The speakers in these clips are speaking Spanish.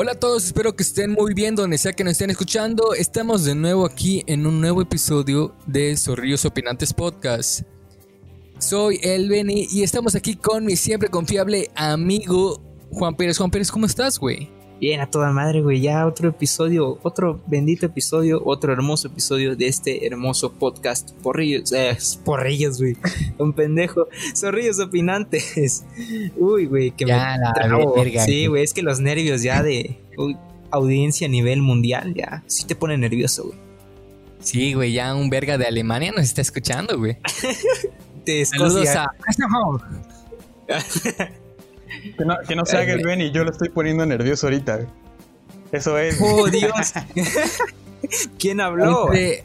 Hola a todos, espero que estén muy bien donde sea que nos estén escuchando. Estamos de nuevo aquí en un nuevo episodio de Zorrillos Opinantes Podcast. Soy el Beni y estamos aquí con mi siempre confiable amigo Juan Pérez. Juan Pérez, ¿cómo estás, güey? Bien, a toda madre, güey. Ya otro episodio, otro bendito episodio, otro hermoso episodio de este hermoso podcast. Porrillos, eh, porrillos, güey. Un pendejo. Zorrillos opinantes. Uy, güey, que ya, me la Sí, güey, es que los nervios ya de audiencia a nivel mundial ya sí te pone nervioso, güey. Sí, güey, ya un verga de Alemania nos está escuchando, güey. te Saludos a... Que no, que no se haga el Benny, yo lo estoy poniendo nervioso ahorita. Eso es. ¡Oh, Dios! ¿Quién habló? Este,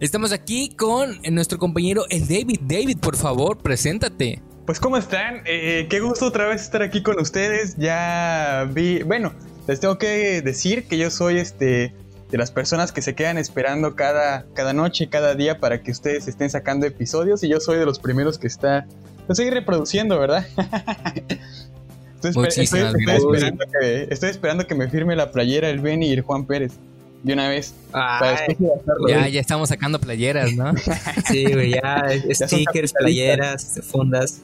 estamos aquí con nuestro compañero el David. David, por favor, preséntate. Pues, ¿cómo están? Eh, qué gusto otra vez estar aquí con ustedes. Ya vi. Bueno, les tengo que decir que yo soy este de las personas que se quedan esperando cada, cada noche, cada día para que ustedes estén sacando episodios y yo soy de los primeros que está estoy reproduciendo, ¿verdad? estoy, esperando que, estoy, esperando que, me firme la playera el Benny y el Juan Pérez. De una vez. ya, ya estamos sacando playeras, ¿no? sí, güey, ya, stickers, playeras, fundas.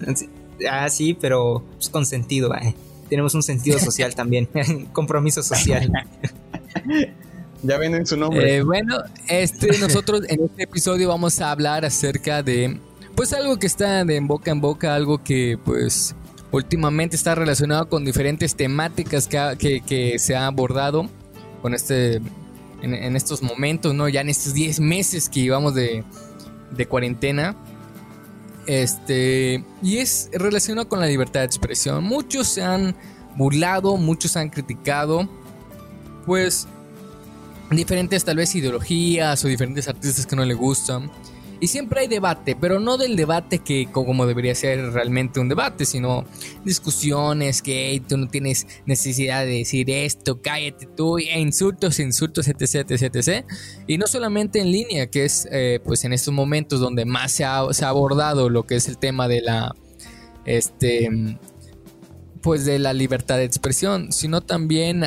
Ah, sí, pero pues, con sentido, güey. Tenemos un sentido social también, compromiso social. ya ven en su nombre. Eh, bueno, este, nosotros en este episodio vamos a hablar acerca de pues algo que está de boca en boca, algo que pues últimamente está relacionado con diferentes temáticas que, se ha abordado con este en, estos momentos, ¿no? Ya en estos 10 meses que llevamos de, de cuarentena. Este, y es relacionado con la libertad de expresión. Muchos se han burlado, muchos han criticado, pues diferentes tal vez ideologías o diferentes artistas que no le gustan. Y siempre hay debate, pero no del debate que como debería ser realmente un debate, sino discusiones que tú no tienes necesidad de decir esto, cállate tú, e insultos, insultos, etc, etc, etc. Y no solamente en línea, que es eh, pues en estos momentos donde más se ha, abordado lo que es el tema de la, este, pues de la libertad de expresión, sino también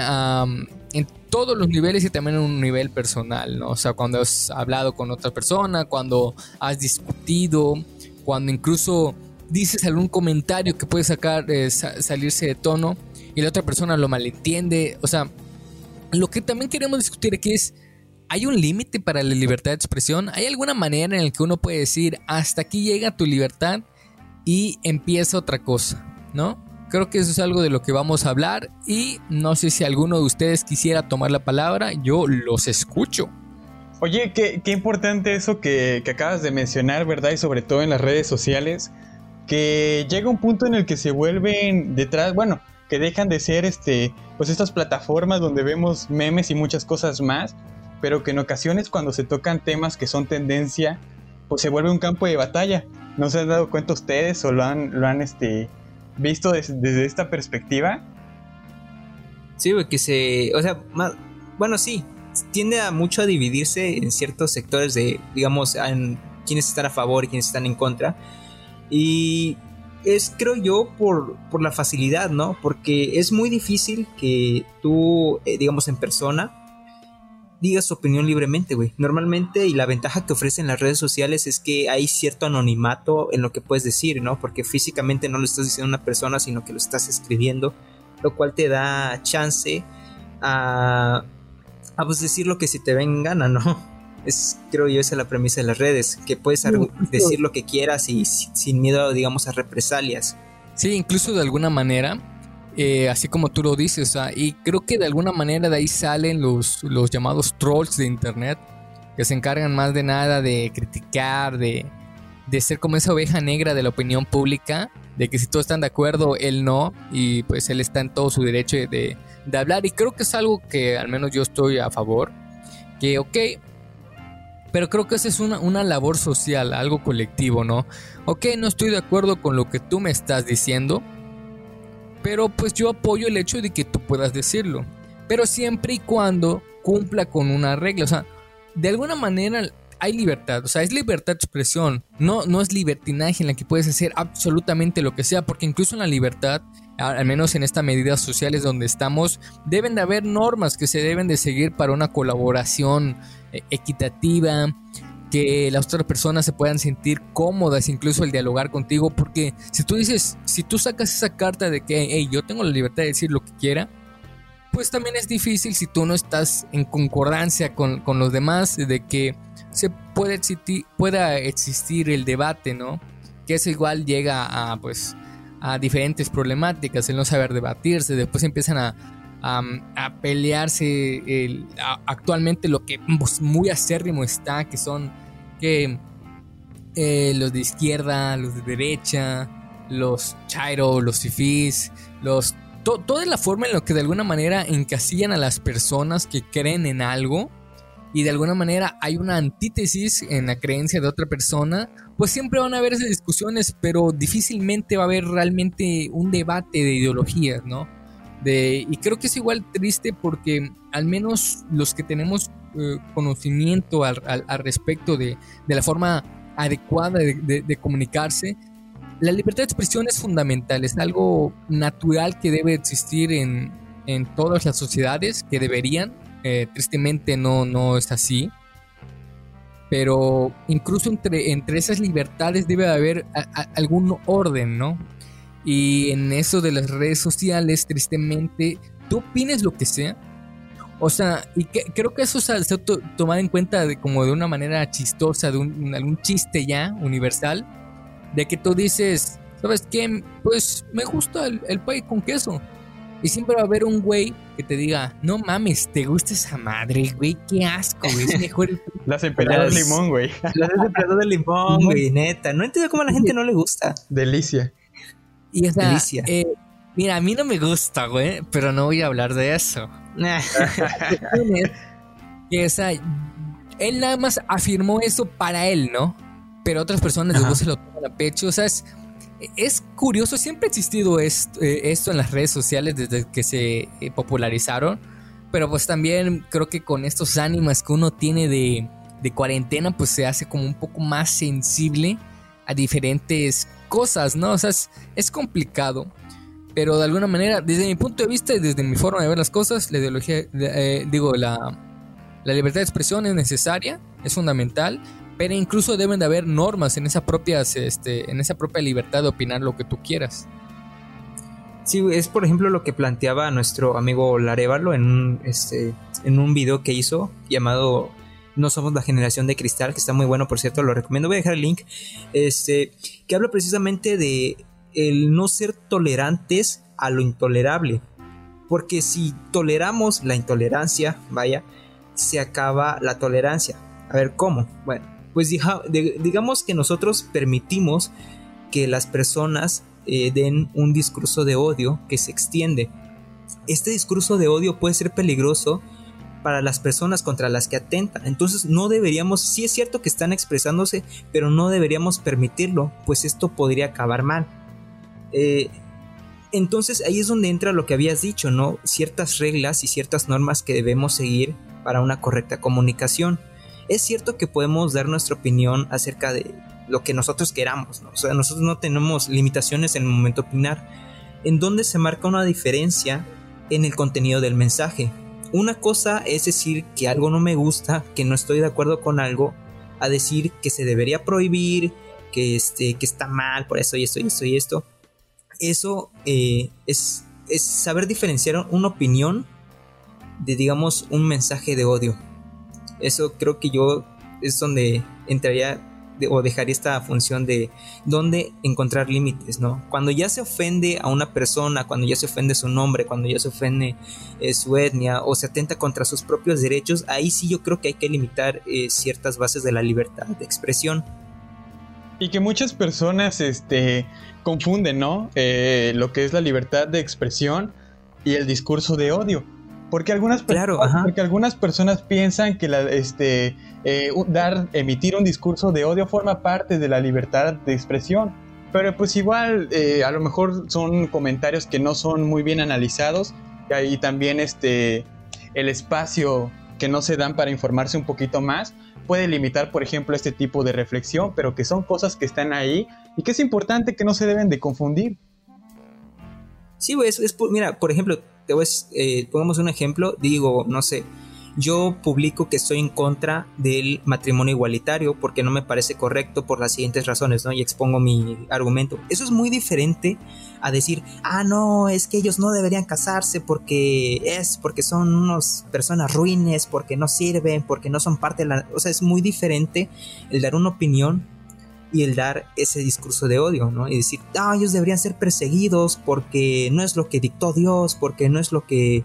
en todos los niveles y también en un nivel personal, ¿no? O sea, cuando has hablado con otra persona, cuando has discutido, cuando incluso dices algún comentario que puede sacar, eh, salirse de tono y la otra persona lo malentiende. O sea, lo que también queremos discutir aquí es, ¿hay un límite para la libertad de expresión? ¿Hay alguna manera en la que uno puede decir, hasta aquí llega tu libertad y empieza otra cosa, ¿no? Creo que eso es algo de lo que vamos a hablar y no sé si alguno de ustedes quisiera tomar la palabra, yo los escucho. Oye, qué, importante eso que, acabas de mencionar, ¿verdad? Y sobre todo en las redes sociales, que llega un punto en el que se vuelven detrás, bueno, que dejan de ser este, pues estas plataformas donde vemos memes y muchas cosas más, pero que en ocasiones cuando se tocan temas que son tendencia, pues se vuelve un campo de batalla. ¿No se han dado cuenta ustedes o lo han, lo han este, visto desde, esta perspectiva. Sí, güey, que se. O sea, más, bueno, sí. Tiende a mucho a dividirse en ciertos sectores de, digamos, en quienes están a favor y quienes están en contra. Y es, creo yo, por, por la facilidad, ¿no? Porque es muy difícil que tú, eh, digamos, en persona, digas su opinión libremente, güey. Normalmente, y la ventaja que ofrecen las redes sociales es que hay cierto anonimato en lo que puedes decir, ¿no? Porque físicamente no lo estás diciendo a una persona, sino que lo estás escribiendo, lo cual te da chance a, a pues, decir lo que se te ven gana, ¿no? Es, creo yo, esa es la premisa de las redes, que puedes decir lo que quieras y sin miedo, digamos, a represalias. Sí, incluso de alguna manera eh, así como tú lo dices, y creo que de alguna manera de ahí salen los, los llamados trolls de internet, que se encargan más de nada de criticar, de, de ser como esa oveja negra de la opinión pública, de que si todos están de acuerdo, él no, y pues él está en todo su derecho de, de hablar, y creo que es algo que al menos yo estoy a favor, que ok, pero creo que esa es una, una, labor social, algo colectivo, ¿no? Ok, no estoy de acuerdo con lo que tú me estás diciendo, pero pues yo apoyo el hecho de que tú puedas decirlo. Pero siempre y cuando cumpla con una regla. O sea, de alguna manera hay libertad, o sea, es libertad de expresión, no, no es libertinaje en la que puedes hacer absolutamente lo que sea, porque incluso en la libertad, al menos en estas medidas sociales donde estamos, deben de haber normas que se deben de seguir para una colaboración eh, equitativa, que las otras personas se puedan sentir cómodas, incluso el dialogar contigo, porque si tú dices, si tú sacas esa carta de que, hey, yo tengo la libertad de decir lo que quiera, pues también es difícil si tú no estás en concordancia con, los demás, de que se puede existir, pueda existir el debate, ¿no? Que eso igual llega a, pues, a diferentes problemáticas, el no saber debatirse, después empiezan a, a, pelearse actualmente lo que pues, muy acérrimo está, que son que eh, los de izquierda, los de derecha, los chairo, los fifís, los toda la forma en la que de alguna manera encasillan a las personas que creen en algo y de alguna manera hay una antítesis en la creencia de otra persona, pues siempre van a haber esas discusiones, pero difícilmente va a haber realmente un debate de ideologías, ¿no? De, y creo que es igual triste porque al menos los que tenemos eh, conocimiento al, respecto de, la forma adecuada de comunicarse, la libertad de expresión es fundamental, es algo natural que debe existir en, todas las sociedades, que deberían. Eh, tristemente no, no es así. Pero incluso entre, entre esas libertades debe haber algún orden, ¿no? Y en eso de las redes sociales, tristemente, tú opines lo que sea. O sea, y creo que eso se ha tomado en cuenta de, como de una manera chistosa, de un, algún chiste ya universal de que tú dices, ¿sabes qué? Pues me gusta el, el pay con queso. Y siempre va a haber un güey que te diga, no mames, te gusta esa madre, güey, qué asco, güey, es mejor Las emperadas de limón, güey. Las emperadas de limón, güey, neta. No entiendo cómo a la gente no le gusta. Delicia. Y o Delicia. Eh, mira, a mí no me gusta, güey, pero no voy a hablar de eso. que, o sea, él nada más afirmó eso para él, ¿no? pero otras personas luego se lo toman a pecho. O sea, es, es curioso, siempre ha existido esto, eh, esto, en las redes sociales desde que se eh, popularizaron, pero pues también creo que con estos ánimos que uno tiene de, de cuarentena, pues se hace como un poco más sensible a diferentes cosas, ¿no? O sea, es, complicado. Pero de alguna manera, desde mi punto de vista y desde mi forma de ver las cosas, la ideología, eh, digo, la, la libertad de expresión es necesaria, es fundamental, pero incluso deben de haber normas en esa propia, este, en esa propia libertad de opinar lo que tú quieras. Sí, es por ejemplo lo que planteaba nuestro amigo Larevalo en este, en un video que hizo llamado No somos la generación de cristal, que está muy bueno, por cierto, lo recomiendo. Voy a dejar el link. Este, que habla precisamente de el no ser tolerantes a lo intolerable. Porque si toleramos la intolerancia, vaya, se acaba la tolerancia. A ver, ¿cómo? Bueno, pues digamos que nosotros permitimos que las personas eh, den un discurso de odio que se extiende. Este discurso de odio puede ser peligroso para las personas contra las que atenta. Entonces no deberíamos, sí es cierto que están expresándose, pero no deberíamos permitirlo, pues esto podría acabar mal. Eh, entonces ahí es donde entra lo que habías dicho, ¿no? Ciertas reglas y ciertas normas que debemos seguir para una correcta comunicación es cierto que podemos dar nuestra opinión acerca de lo que nosotros queramos, ¿no? O sea, nosotros no tenemos limitaciones en el momento de opinar. En donde se marca una diferencia en el contenido del mensaje. Una cosa es decir que algo no me gusta, que no estoy de acuerdo con algo, a decir que se debería prohibir, que, este, que está mal por eso y esto y esto y esto. Eso eh, es, es saber diferenciar una opinión de, digamos, un mensaje de odio. Eso creo que yo es donde entraría o dejaría esta función de dónde encontrar límites, ¿no? Cuando ya se ofende a una persona, cuando ya se ofende su nombre, cuando ya se ofende eh, su etnia o se atenta contra sus propios derechos, ahí sí yo creo que hay que limitar eh, ciertas bases de la libertad de expresión. Y que muchas personas este, confunden, ¿no? Eh, lo que es la libertad de expresión y el discurso de odio. Porque algunas, porque algunas personas piensan que la, este, eh, dar, emitir un discurso de odio forma parte de la libertad de expresión. Pero pues igual, eh, a lo mejor son comentarios que no son muy bien analizados. Y también este, el espacio que no se dan para informarse un poquito más. puede limitar, por ejemplo, este tipo de reflexión, pero que son cosas que están ahí y que es importante que no se deben de confundir. Sí, güey, es, mira, por ejemplo, te voy eh, pongamos un ejemplo, digo, no sé, yo publico que estoy en contra del matrimonio igualitario porque no me parece correcto por las siguientes razones, ¿no? Y expongo mi argumento. Eso es muy diferente a decir, ah, no, es que ellos no deberían casarse porque es, porque son unas personas ruines, porque no sirven, porque no son parte de la... O sea, es muy diferente el dar una opinión y el dar ese discurso de odio, ¿no? Y decir, ah, ellos deberían ser perseguidos porque no es lo que dictó Dios, porque no es lo que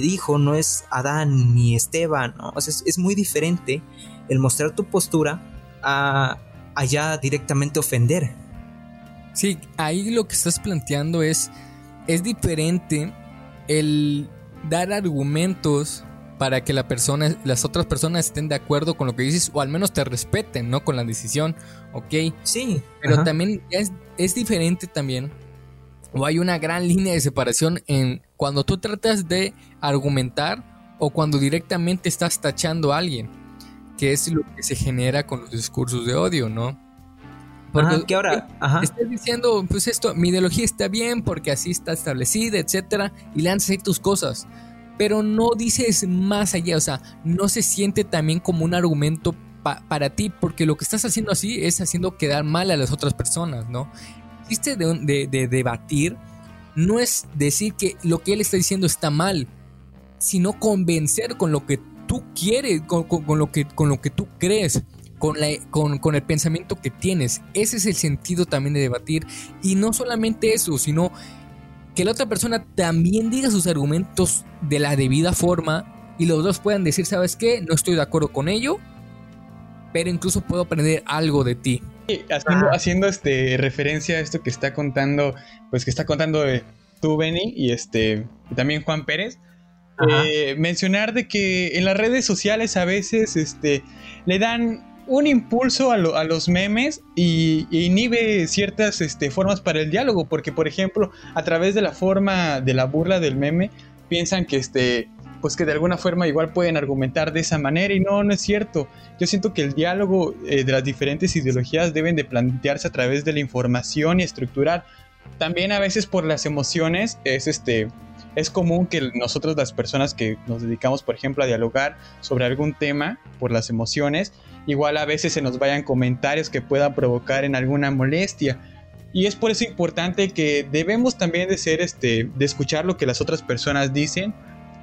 dijo, no es Adán ni Esteban, ¿no? o sea, es, muy diferente el mostrar tu postura a allá directamente ofender. Sí, ahí lo que estás planteando es, es diferente el dar argumentos para que la persona, las otras personas estén de acuerdo con lo que dices o al menos te respeten, ¿no? Con la decisión, ¿ok? Sí. Pero también es, es diferente también o hay una gran línea de separación en cuando tú tratas de argumentar o cuando directamente estás tachando a alguien, que es lo que se genera con los discursos de odio, ¿no? Porque que ahora estás diciendo, pues esto, mi ideología está bien porque así está establecida, etcétera, y lanzas ahí tus cosas, pero no dices más allá, o sea, no se siente también como un argumento para ti, porque lo que estás haciendo así es haciendo quedar mal a las otras personas, ¿no? chiste de, debatir no es decir que lo que él está diciendo está mal, sino convencer con lo que tú quieres, con, lo, que, con lo que tú crees. Con, la, con, con, el pensamiento que tienes. Ese es el sentido también de debatir. Y no solamente eso, sino que la otra persona también diga sus argumentos de la debida forma y los dos puedan decir, ¿sabes qué? No estoy de acuerdo con ello, pero incluso puedo aprender algo de ti haciendo, haciendo este, referencia a esto que está contando, pues que está contando eh, tú, Benny, y este, también Juan Pérez, eh, mencionar de que en las redes sociales a veces este, le dan un impulso a, los memes y, inhibe ciertas este, formas para el diálogo, porque por ejemplo, a través de la forma de la burla del meme, piensan que este pues que de alguna forma igual pueden argumentar de esa manera y no, no es cierto. Yo siento que el diálogo eh, de las diferentes ideologías deben de plantearse a través de la información y estructurar. También a veces por las emociones es este es común que nosotros las personas que nos dedicamos por ejemplo a dialogar sobre algún tema por las emociones, igual a veces se nos vayan comentarios que puedan provocar en alguna molestia. Y es por eso importante que debemos también de ser este de escuchar lo que las otras personas dicen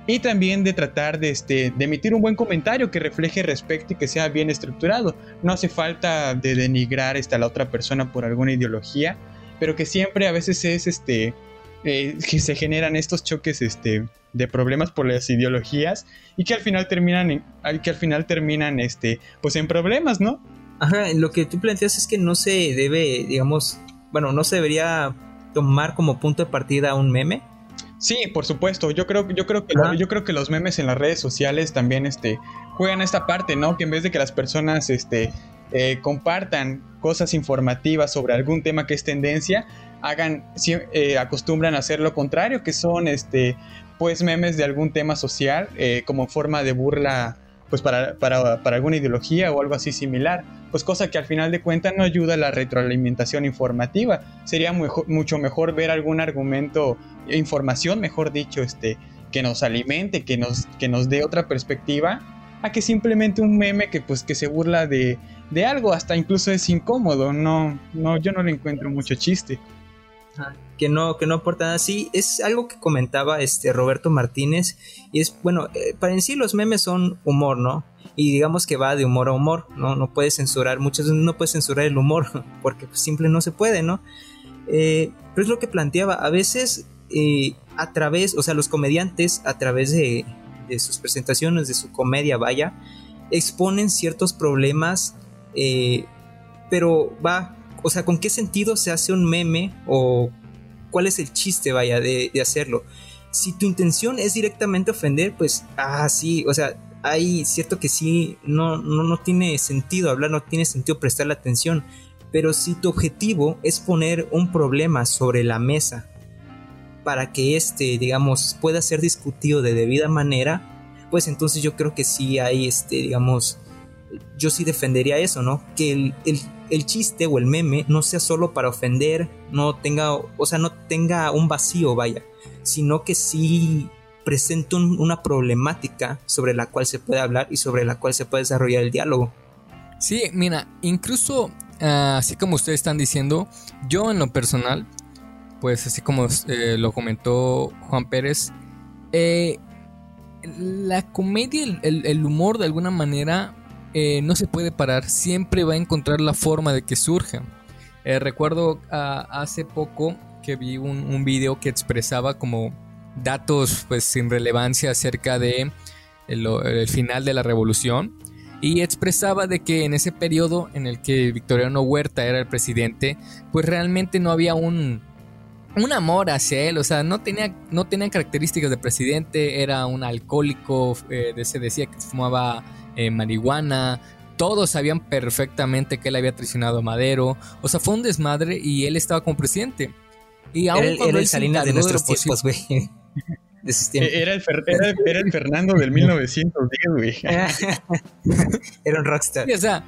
y también de tratar de, este, de emitir un buen comentario que refleje respeto y que sea bien estructurado. No hace falta de denigrar este, a la otra persona por alguna ideología, pero que siempre a veces es este, eh, que se generan estos choques este, de problemas por las ideologías y que al final terminan en, que al final terminan este, pues en problemas, ¿no? Ajá, lo que tú planteas es que no se debe, digamos, bueno, no se debería tomar como punto de partida un meme, Sí, por supuesto. Yo creo, yo creo que yo creo que los memes en las redes sociales también este, juegan esta parte, ¿no? Que en vez de que las personas este, eh, compartan cosas informativas sobre algún tema que es tendencia, hagan, eh, acostumbran a hacer lo contrario, que son este, pues memes de algún tema social, eh, como forma de burla pues para, para, para, alguna ideología o algo así similar, pues cosa que al final de cuentas no ayuda a la retroalimentación informativa. Sería mucho mejor ver algún argumento, información, mejor dicho, este, que nos alimente, que nos, que nos dé otra perspectiva, a que simplemente un meme que pues que se burla de, de algo, hasta incluso es incómodo, no, no, yo no le encuentro mucho chiste que no, que no aporta nada. Sí, es algo que comentaba este Roberto Martínez. Y es, bueno, eh, para en sí los memes son humor, ¿no? Y digamos que va de humor a humor, ¿no? No puedes censurar, muchas veces no puedes censurar el humor, porque pues, simple no se puede, ¿no? Eh, pero es lo que planteaba, a veces eh, a través, o sea, los comediantes a través de, de, sus presentaciones, de su comedia, vaya, exponen ciertos problemas, pero va, o sea, ¿con qué sentido se hace un meme o cuál es el chiste, vaya, de, hacerlo? Si tu intención es directamente ofender, pues, ah, sí, o sea, hay cierto que sí, no, no, no tiene sentido hablar, no tiene sentido prestarle atención, pero si tu objetivo es poner un problema sobre la mesa para que este, digamos, pueda ser discutido de debida manera, pues entonces yo creo que sí hay, este, digamos, yo sí defendería eso, ¿no? Que el, chiste o el meme no sea solo para ofender, no tenga, o sea, no tenga un vacío, vaya, sino que sí presente una problemática sobre la cual se puede hablar y sobre la cual se puede desarrollar el diálogo. Sí, mira, incluso ah, así como ustedes están diciendo, yo en lo personal, pues así como eh, lo comentó Juan Pérez, eh, la comedia, el, el, humor de alguna manera eh, no se puede parar, siempre va a encontrar la forma de que surja. Eh, recuerdo ah, hace poco que vi un, video que expresaba como datos pues sin relevancia acerca de el, final de la revolución y expresaba de que en ese periodo en el que Victoriano Huerta era el presidente pues realmente no había un, un amor hacia él, o sea, no tenía, no tenía características de presidente, era un alcohólico, eh, se decía que fumaba eh, marihuana, todos sabían perfectamente que él había traicionado a Madero, o sea, fue un desmadre y él estaba como presidente. Y aún era, cuando el Salinas de nuestros tiempos, güey. Era el, era, el, Fernando del 1910, güey. era un rockstar. o sea,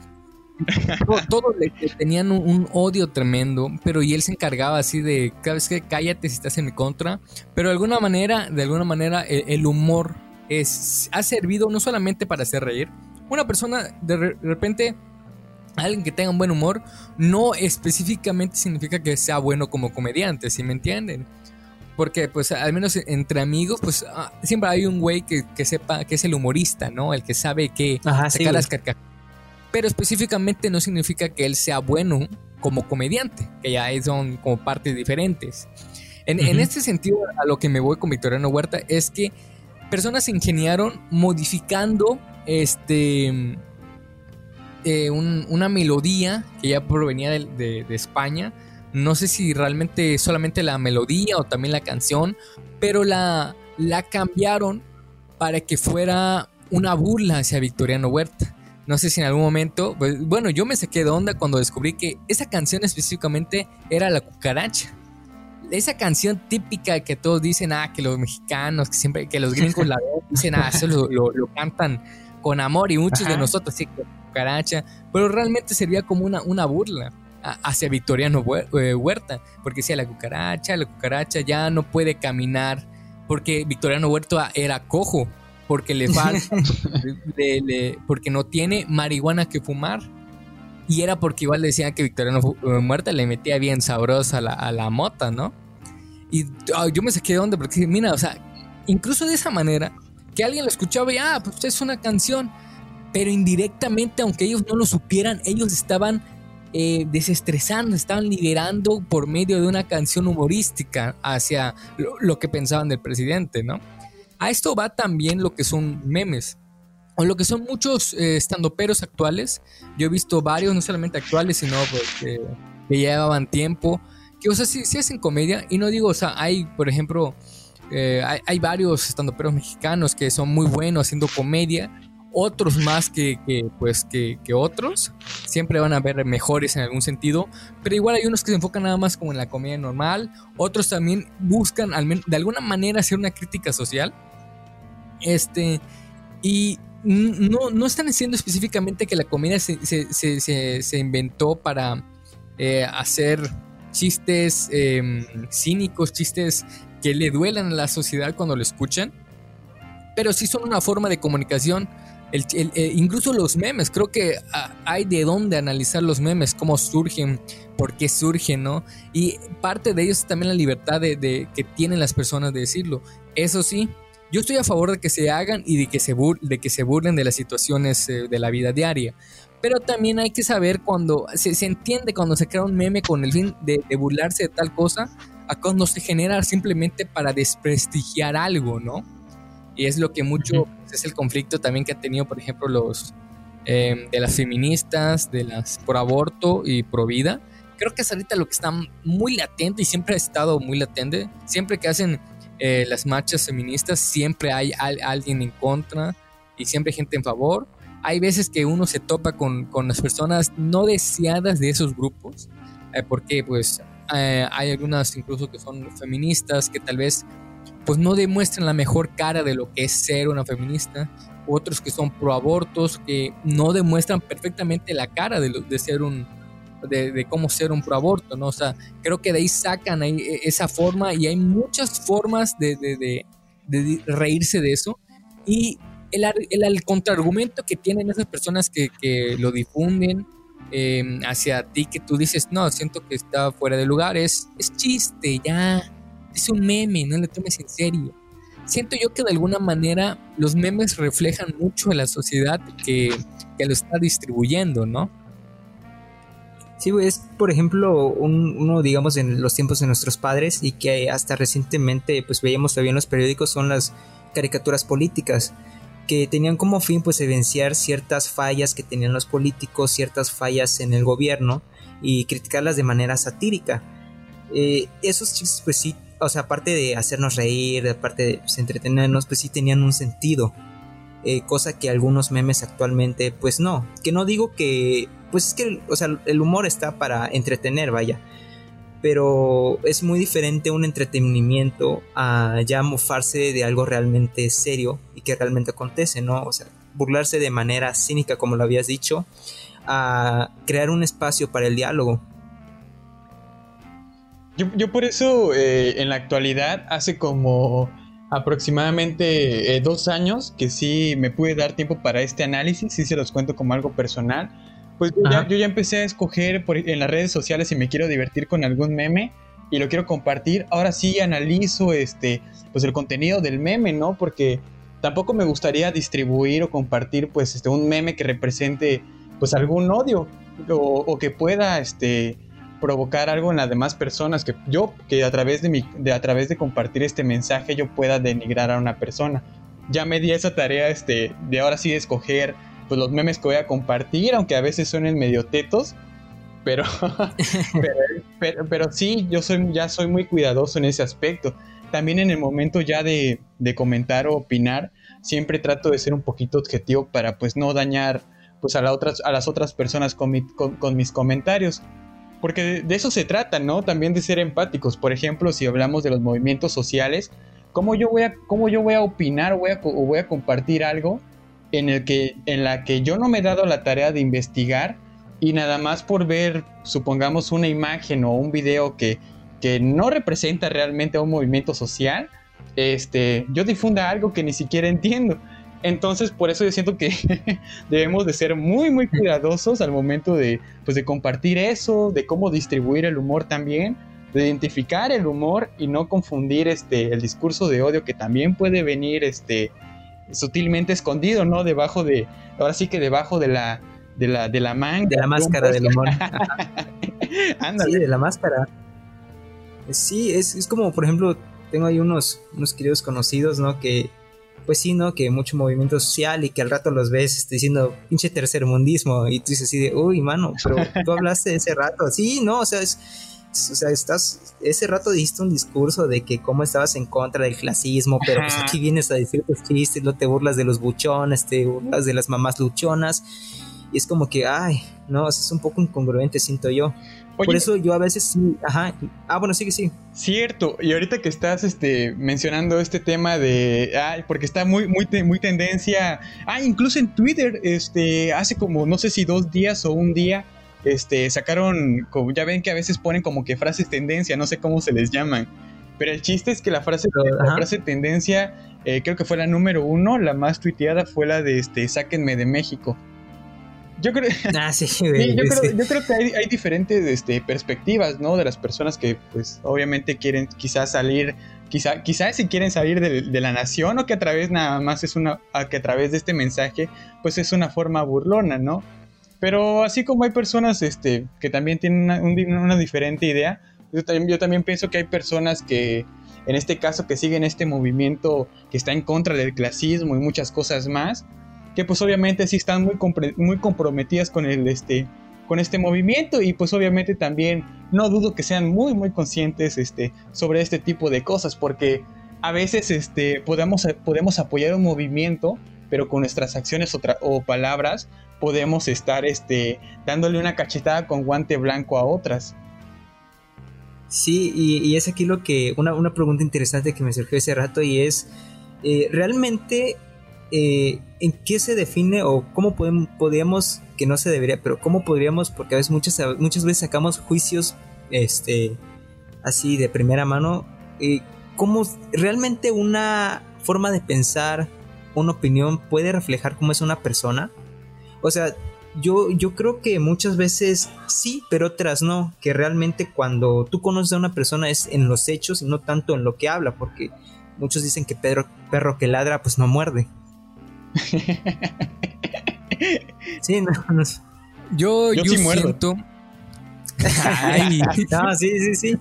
todos le, tenían un, odio tremendo, pero y él se encargaba así de, cada vez que cállate si estás en mi contra, pero de alguna manera, de alguna manera el, humor es, ha servido no solamente para hacer reír, una persona de, repente alguien que tenga un buen humor no específicamente significa que sea bueno como comediante, si me entienden. Porque, pues, al menos entre amigos, pues, ah, siempre hay un güey que, sepa que es el humorista, ¿no? El que sabe que sacar las carcajadas pero específicamente no significa que él sea bueno como comediante, que ya son como partes diferentes. En, este sentido, a lo que me voy con Victoriano Huerta es que personas se ingeniaron modificando este eh, una melodía que ya provenía de, España. No sé si realmente solamente la melodía o también la canción, pero la, la cambiaron para que fuera una burla hacia Victoriano Huerta. No sé si en algún momento, pues, bueno, yo me saqué de onda cuando descubrí que esa canción específicamente era La Cucaracha. Esa canción típica que todos dicen, ah, que los mexicanos, que siempre, que los gringos la dicen, ah, eso lo, cantan con amor y muchos de nosotros, sí, cucaracha, pero realmente sería como una, una burla hacia Victoriano eh, Huerta, porque decía la cucaracha, la cucaracha ya no puede caminar, porque Victoriano Huerta era cojo, porque le falta, porque no tiene marihuana que fumar. Y era porque igual decían que Victoriano eh, Muerta le metía bien sabrosa a la, mota, ¿no? Y ah, yo me saqué de onda porque, mira, o sea, incluso de esa manera, que alguien lo escuchaba y, ah, pues es una canción, pero indirectamente, aunque ellos no lo supieran, ellos estaban eh, desestresando, estaban liberando por medio de una canción humorística hacia lo que pensaban del presidente, ¿no? A esto va también lo que son memes. Lo que son muchos eh, estandoperos actuales. Yo he visto varios, no solamente actuales, sino pues, que llevaban tiempo. Que, o sea, sí, hacen comedia. Y no digo, o sea, hay, por ejemplo, eh, hay, varios estandoperos mexicanos que son muy buenos haciendo comedia otros más que, pues que, otros siempre van a ver mejores en algún sentido pero igual hay unos que se enfocan nada más como en la comedia normal otros también buscan al de alguna manera hacer una crítica social este, y no, no están diciendo específicamente que la comedia se, inventó para eh, hacer chistes em, cínicos, chistes que le duelan a la sociedad cuando lo escuchan, pero sí son una forma de comunicación. Eh, incluso los memes, creo que ah, hay de dónde analizar los memes, cómo surgen, por qué surgen, ¿no? Y parte de ellos es también la libertad de, que tienen las personas de decirlo. Eso sí, yo estoy a favor de que se hagan y de que se, de que se burlen de las situaciones eh, de la vida diaria. Pero también hay que saber cuando se, entiende cuando se crea un meme con el fin de, burlarse de tal cosa, a cuando se genera simplemente para desprestigiar algo, ¿no? Y es lo que mucho es el conflicto también que ha tenido, por ejemplo, los em, de las feministas, de las por aborto y pro vida. Creo que es ahorita lo que está muy latente y siempre ha estado muy latente. Siempre que hacen eh, las marchas feministas siempre hay alguien en contra y siempre gente en favor. Hay veces que uno se topa con, con las personas no deseadas de esos grupos, eh, porque pues eh, hay algunas incluso que son feministas que tal vez pues no demuestran la mejor cara de lo que es ser una feminista, otros que son pro abortos, que no demuestran perfectamente la cara de, de ser un, de, cómo ser un pro aborto, ¿no? O sea, creo que de ahí sacan ahí e, esa forma y hay muchas formas de, de reírse de eso. Y el, el, contraargumento que tienen esas personas que, que lo difunden em, hacia ti, que tú dices, no, siento que está fuera de lugar, es, es chiste, ya, es un meme, no lo tomes en serio. Siento yo que de alguna manera los memes reflejan mucho a la sociedad que, que lo está distribuyendo, ¿no? Sí, es por ejemplo uno, digamos, en los tiempos de nuestros padres y que hasta recientemente pues veíamos todavía en los periódicos son las caricaturas políticas que tenían como fin pues evidenciar ciertas fallas que tenían los políticos, ciertas fallas en el gobierno y criticarlas de manera satírica. Eh, esos chistes pues sí, o sea, aparte de hacernos reír, aparte de pues, entretenernos, pues sí tenían un sentido. Eh, cosa que algunos memes actualmente pues no. Que no digo que, pues es que, o sea, el humor está para entretener, vaya pero es muy diferente un entretenimiento a ya mofarse de algo realmente serio y que realmente acontece, ¿no? O sea, burlarse de manera cínica, como lo habías dicho, a crear un espacio para el diálogo. Yo, por eso eh, en la actualidad, hace como aproximadamente eh, dos años que sí me pude dar tiempo para este análisis, sí se los cuento como algo personal pues yo ya, empecé a escoger en las redes sociales si me quiero divertir con algún meme y lo quiero compartir. Ahora sí analizo este, pues el contenido del meme, ¿no? Porque tampoco me gustaría distribuir o compartir pues este, un meme que represente pues algún odio o, que pueda este, provocar algo en las demás personas que yo que a través de mi de a través de compartir este mensaje yo pueda denigrar a una persona ya me di esa tarea este de ahora sí escoger pues los memes que voy a compartir, aunque a veces suenen medio tetos, pero, pero, sí, yo soy, ya soy muy cuidadoso en ese aspecto. También en el momento ya de, comentar o opinar, siempre trato de ser un poquito objetivo para pues no dañar pues a, otras, a las otras personas con, mis comentarios. Porque de, eso se trata, ¿no? También de ser empáticos. Por ejemplo, si hablamos de los movimientos sociales, ¿cómo yo voy a, cómo yo voy a opinar voy a, o voy a compartir algo en, el que, en la que yo no me he dado la tarea de investigar y nada más por ver, supongamos, una imagen o un video que, que no representa realmente a un movimiento social, este, yo difunda algo que ni siquiera entiendo. Entonces, por eso yo siento que debemos de ser muy, muy cuidadosos al momento de, pues, de compartir eso, de cómo distribuir el humor también, de identificar el humor y no confundir este, el discurso de odio que también puede venir este, sutilmente escondido, ¿no? Debajo de, ahora sí que debajo de la, de la, de la manga. De la máscara del humor. Sí, de la máscara. Sí, es, es, como, por ejemplo, tengo ahí unos, unos queridos conocidos, ¿no? Que, pues sí, ¿no? Que mucho movimiento social y que al rato los ves este, diciendo pinche tercermundismo y tú dices así de, uy, mano, pero tú hablaste ese rato. Sí, no, o sea, es o sea, estás, ese rato dijiste un discurso de que cómo estabas en contra del clasismo, pero pues aquí vienes a decir tus chistes, no te burlas de los buchones, te burlas de las mamás luchonas, y es como que, ay, no, es un poco incongruente, siento yo. Por eso yo a veces sí, ajá, ah, bueno, sí que sí. Cierto, y ahorita que estás este, mencionando este tema de, ay, porque está muy, muy, muy tendencia, ah, incluso en Twitter, este, hace como, no sé si dos días o un día, este, sacaron, ya ven que a veces ponen como que frases tendencia, no sé cómo se les llaman. Pero el chiste es que la frase, la frase tendencia, eh, creo que fue la número uno, la más tuiteada fue la de este, sáquenme de México. Yo creo, ah, sí, yo, creo, que hay, diferentes este, perspectivas, ¿no? De las personas que, pues, obviamente quieren quizás salir, quizá, quizás si quieren salir de, de, la nación o que a través nada más es una, que a través de este mensaje, pues es una forma burlona, ¿no? Pero así como hay personas este, que también tienen una, diferente idea, yo también, yo también pienso que hay personas que, en este caso, que siguen este movimiento que está en contra del clasismo y muchas cosas más, que pues obviamente sí están muy, muy comprometidas con, el, este, con este movimiento y pues obviamente también no dudo que sean muy muy conscientes este, sobre este tipo de cosas porque a veces este, podemos, podemos apoyar un movimiento pero con nuestras acciones o palabras podemos estar este, dándole una cachetada con guante blanco a otras. Sí, y, es aquí lo que, una, pregunta interesante que me surgió ese rato y es, eh, ¿realmente eh, ¿en qué se define o cómo podemos, podríamos, que no se debería, pero cómo podríamos, porque a veces muchas, muchas veces sacamos juicios este, así de primera mano, eh, cómo realmente una forma de pensar, una opinión puede reflejar cómo es una persona? O sea, yo, yo creo que muchas veces sí, pero otras no, que realmente cuando tú conoces a una persona es en los hechos y no tanto en lo que habla, porque muchos dicen que Pedro, perro que ladra pues no muerde. sí, no, Yo, yo, siento. no, sí, sí, sí.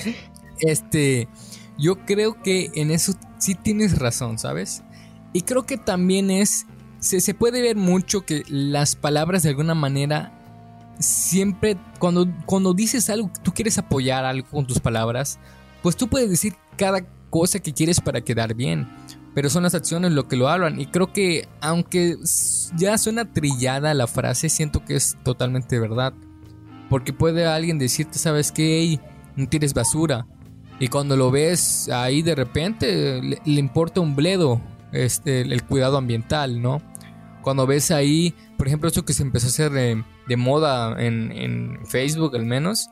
este, yo creo que en eso sí tienes razón, ¿sabes? Y creo que también es, se, se puede ver mucho que las palabras de alguna manera siempre, cuando, cuando dices algo, tú quieres apoyar algo con tus palabras, pues tú puedes decir cada cosa que quieres para quedar bien pero son las acciones lo que lo hablan. Y creo que aunque ya suena trillada la frase, siento que es totalmente verdad. Porque puede alguien decirte, ¿sabes qué? no tienes basura. Y cuando lo ves ahí de repente, le, importa un bledo este, el, cuidado ambiental, ¿no? Cuando ves ahí, por ejemplo, esto que se empezó a hacer de, moda en, en Facebook al menos,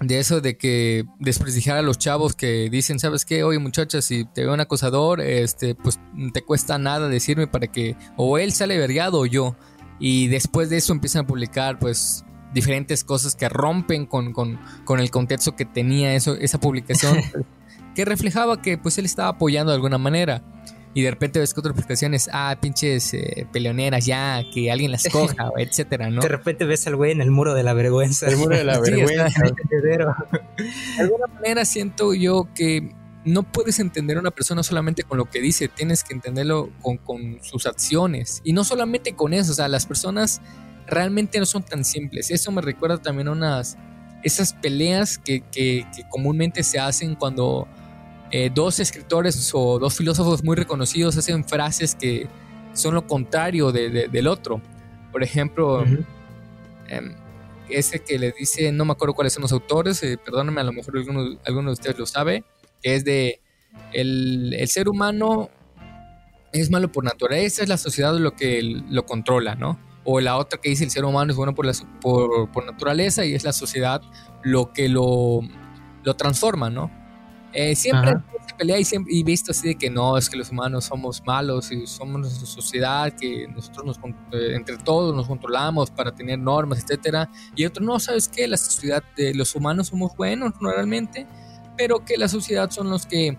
de eso de que desprestigiar a los chavos que dicen, ¿sabes qué? Oye, muchachas, si te veo un acosador, este, pues te cuesta nada decirme para que o él sale vergado o yo. Y después de eso empiezan a publicar, pues, diferentes cosas que rompen con, con el contexto que tenía eso, esa publicación, que reflejaba que, pues, él estaba apoyando de alguna manera y de repente ves que otras explicaciones, ah, pinches eh, peleoneras ya, que alguien las coja, etcétera, ¿no? De repente ves al güey en el muro de la vergüenza. El muro de la vergüenza. de alguna manera siento yo que no puedes entender a una persona solamente con lo que dice, tienes que entenderlo con, sus acciones. Y no solamente con eso, o sea, las personas realmente no son tan simples. Eso me recuerda también a unas, esas peleas que, que comúnmente se hacen cuando eh, dos escritores o dos filósofos muy reconocidos hacen frases que son lo contrario del otro. Por ejemplo, em, ese que le dice, no me acuerdo cuáles son los autores, eh, perdóname, a lo mejor alguno, de ustedes lo sabe, que es de el, ser humano es malo por naturaleza, es la sociedad lo que lo controla, ¿no? O la otra que dice el ser humano es bueno por, la, por, por naturaleza y es la sociedad lo que lo, lo transforma, ¿no? Eh, siempre se pelea y, siempre, y visto así de que no, es que los humanos somos malos y somos nuestra sociedad, que nosotros nos, eh, entre todos nos controlamos para tener normas, etcétera. Y otro, no, ¿sabes qué? La sociedad de los humanos somos buenos normalmente, pero que la sociedad son los que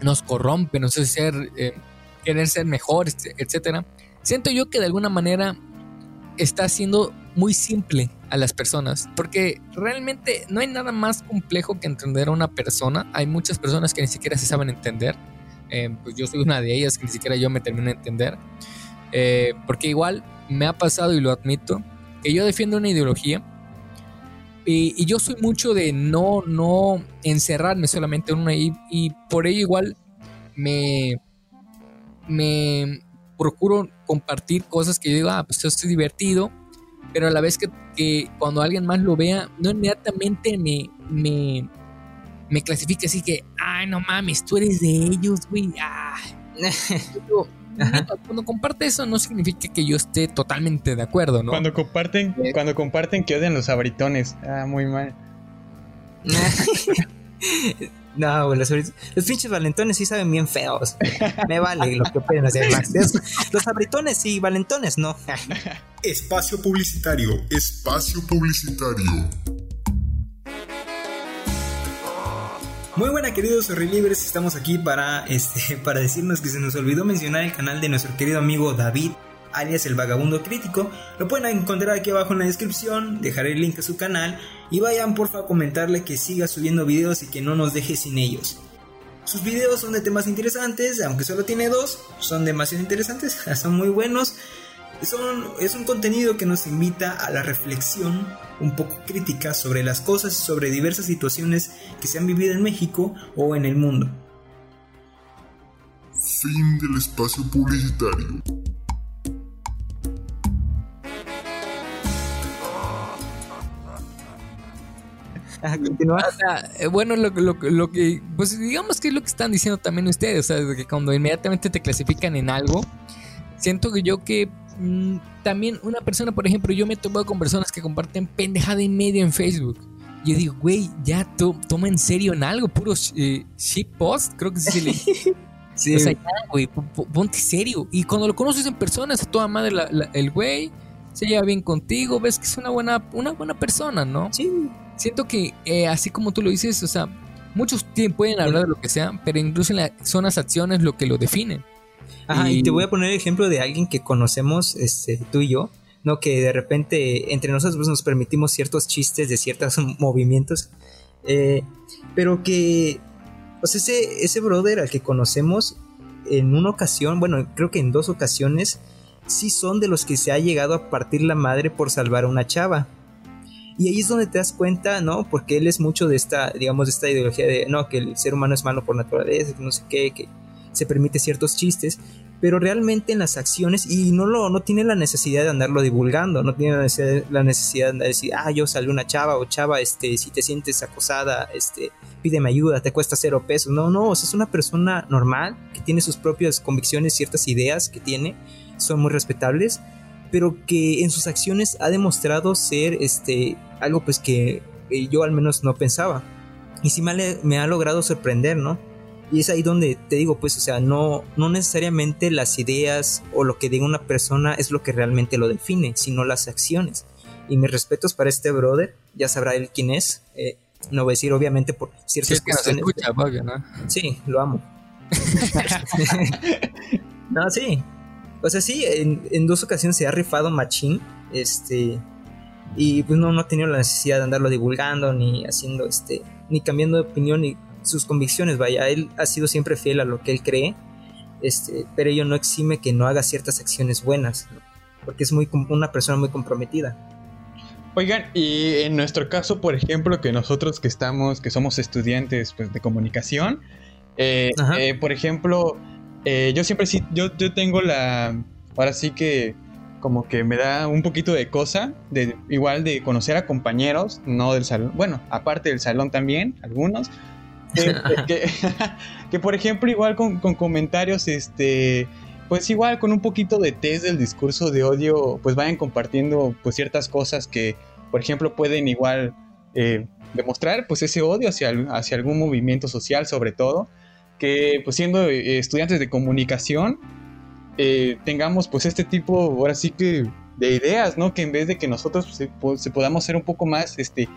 nos corrompen, no sé, ser, eh, querer ser mejores, etcétera. Siento yo que de alguna manera está siendo muy simple a las personas, porque realmente no hay nada más complejo que entender a una persona. Hay muchas personas que ni siquiera se saben entender. Eh, pues yo soy una de ellas que ni siquiera yo me termino de entender. Eh, porque igual me ha pasado y lo admito, que yo defiendo una ideología y, yo soy mucho de no, no encerrarme solamente en una y, y por ello igual me, me procuro compartir cosas que yo digo, ah, pues esto es divertido pero a la vez que, cuando alguien más lo vea, no inmediatamente me, me, me clasifique así que, ay, no mames, tú eres de ellos, güey. Ah. cuando comparte eso no significa que yo esté totalmente de acuerdo, ¿no? Cuando comparten, eh. cuando comparten que odian los abritones. Ah, muy mal. No, güey, los, pinches valentones sí saben bien feos. Me vale lo que pueden hacer más. Los abritones sí, valentones no. Espacio publicitario, espacio publicitario. Muy buena queridos libres, estamos aquí para, este, para decirnos que se nos olvidó mencionar el canal de nuestro querido amigo David, alias el vagabundo crítico. Lo pueden encontrar aquí abajo en la descripción, dejaré el link a su canal y vayan porfa a comentarle que siga subiendo videos y que no nos deje sin ellos. Sus videos son de temas interesantes, aunque solo tiene dos, son demasiado interesantes, son muy buenos. Son, es un contenido que nos invita a la reflexión un poco crítica sobre las cosas y sobre diversas situaciones que se han vivido en México o en el mundo. Fin del espacio publicitario. Continúa. Eh, bueno, lo, lo, que, pues digamos que es lo que están diciendo también ustedes, o sea, que cuando inmediatamente te clasifican en algo, siento que yo que mm, también una persona, por ejemplo, yo me tomo con personas que comparten pendejada y media en Facebook. Yo digo, güey, ya toma en serio en algo, puro eh, post, creo que se le... sí. O sea, ya, güey, ponte serio. Y cuando lo conoces en persona, es a toda madre el güey, se lleva bien contigo, ves que es una buena, una buena persona, ¿no? Sí. Siento que, eh, así como tú lo dices, o sea, muchos pueden hablar de lo que sea, pero incluso son las acciones lo que lo definen. Ajá, y... te voy a poner el ejemplo de alguien que conocemos, este, tú y yo, ¿no? Que de repente entre nosotros nos permitimos ciertos chistes de ciertos movimientos, eh, pero que, o sea, ese, ese brother al que conocemos en una ocasión, bueno, creo que en dos ocasiones, sí son de los que se ha llegado a partir la madre por salvar a una chava. Y ahí es donde te das cuenta, ¿no? Porque él es mucho de esta, digamos, de esta ideología de, no, que el ser humano es malo por naturaleza, que no sé qué, que se permite ciertos chistes, pero realmente en las acciones, y no, lo, no tiene la necesidad de andarlo divulgando, no tiene la necesidad, de decir, ah, yo salí una chava o chava, este, si te sientes acosada, este, pídeme ayuda, te cuesta cero pesos. No, no, o sea, es una persona normal que tiene sus propias convicciones, ciertas ideas que tiene, son muy respetables, pero que en sus acciones ha demostrado ser este, algo pues que yo al menos no pensaba. Y sí me me ha logrado sorprender, ¿no? Y es ahí donde te digo, pues, o sea, no, no necesariamente las ideas o lo que diga una persona es lo que realmente lo define, sino las acciones. Y mis respetos para este brother, ya sabrá él quién es. Eh, no voy a decir, obviamente, por ciertas cuestiones. ¿no? Sí, lo amo. no, sí. O sea, sí, en, en, dos ocasiones se ha rifado Machín. Este. Y pues no, no ha tenido la necesidad de andarlo divulgando, ni haciendo este. ni cambiando de opinión, ni sus convicciones, vaya, él ha sido siempre fiel a lo que él cree, este, pero ello no exime que no haga ciertas acciones buenas, porque es muy una persona muy comprometida. Oigan, y en nuestro caso, por ejemplo, que nosotros que estamos, que somos estudiantes pues, de comunicación, eh, eh, por ejemplo, eh, yo siempre sí, yo, yo tengo la, ahora sí que como que me da un poquito de cosa, de igual de conocer a compañeros, no del salón, bueno, aparte del salón también, algunos, que, por ejemplo, igual con, comentarios, este, pues igual con un poquito de test del discurso de odio, pues vayan compartiendo pues ciertas cosas que, por ejemplo, pueden igual eh, demostrar pues ese odio hacia, hacia algún movimiento social sobre todo, que pues siendo eh, estudiantes de comunicación, eh, tengamos pues este tipo, ahora sí que de ideas, ¿no? Que en vez de que nosotros pues, se podamos ser un poco más, este,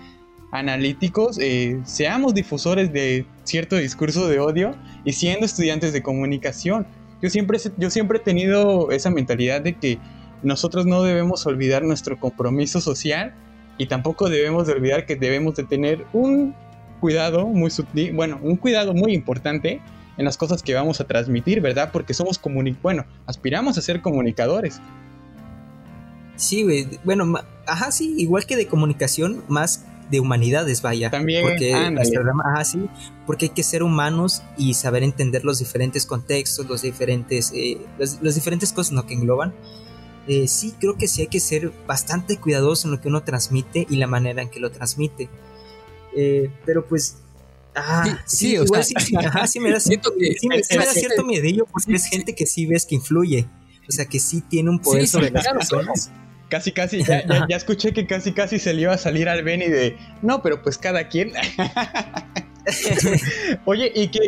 analíticos, eh, seamos difusores de cierto discurso de odio y siendo estudiantes de comunicación. Yo siempre, yo siempre he tenido esa mentalidad de que nosotros no debemos olvidar nuestro compromiso social y tampoco debemos de olvidar que debemos de tener un cuidado muy sutil, bueno, un cuidado muy importante en las cosas que vamos a transmitir, ¿verdad? Porque somos comuni bueno, aspiramos a ser comunicadores. Sí, bueno, ajá, sí, igual que de comunicación, más de humanidades, vaya. También, porque, sí, porque hay que ser humanos y saber entender los diferentes contextos, los diferentes, eh, las, diferentes cosas ¿no? que engloban. Eh, sí, creo que sí hay que ser bastante cuidadoso en lo que uno transmite y la manera en que lo transmite. Eh, pero pues Ah, sí, igual sí, ajá, sí me da, cierto que, sí, me, da cierto miedillo porque es gente que sí ves que influye. O sea, que sí tiene un poder sobre las personas. Casi, casi, ya, ya, escuché que casi, casi se le iba a salir al Benny de, no, pero pues cada quien. Oye, y que,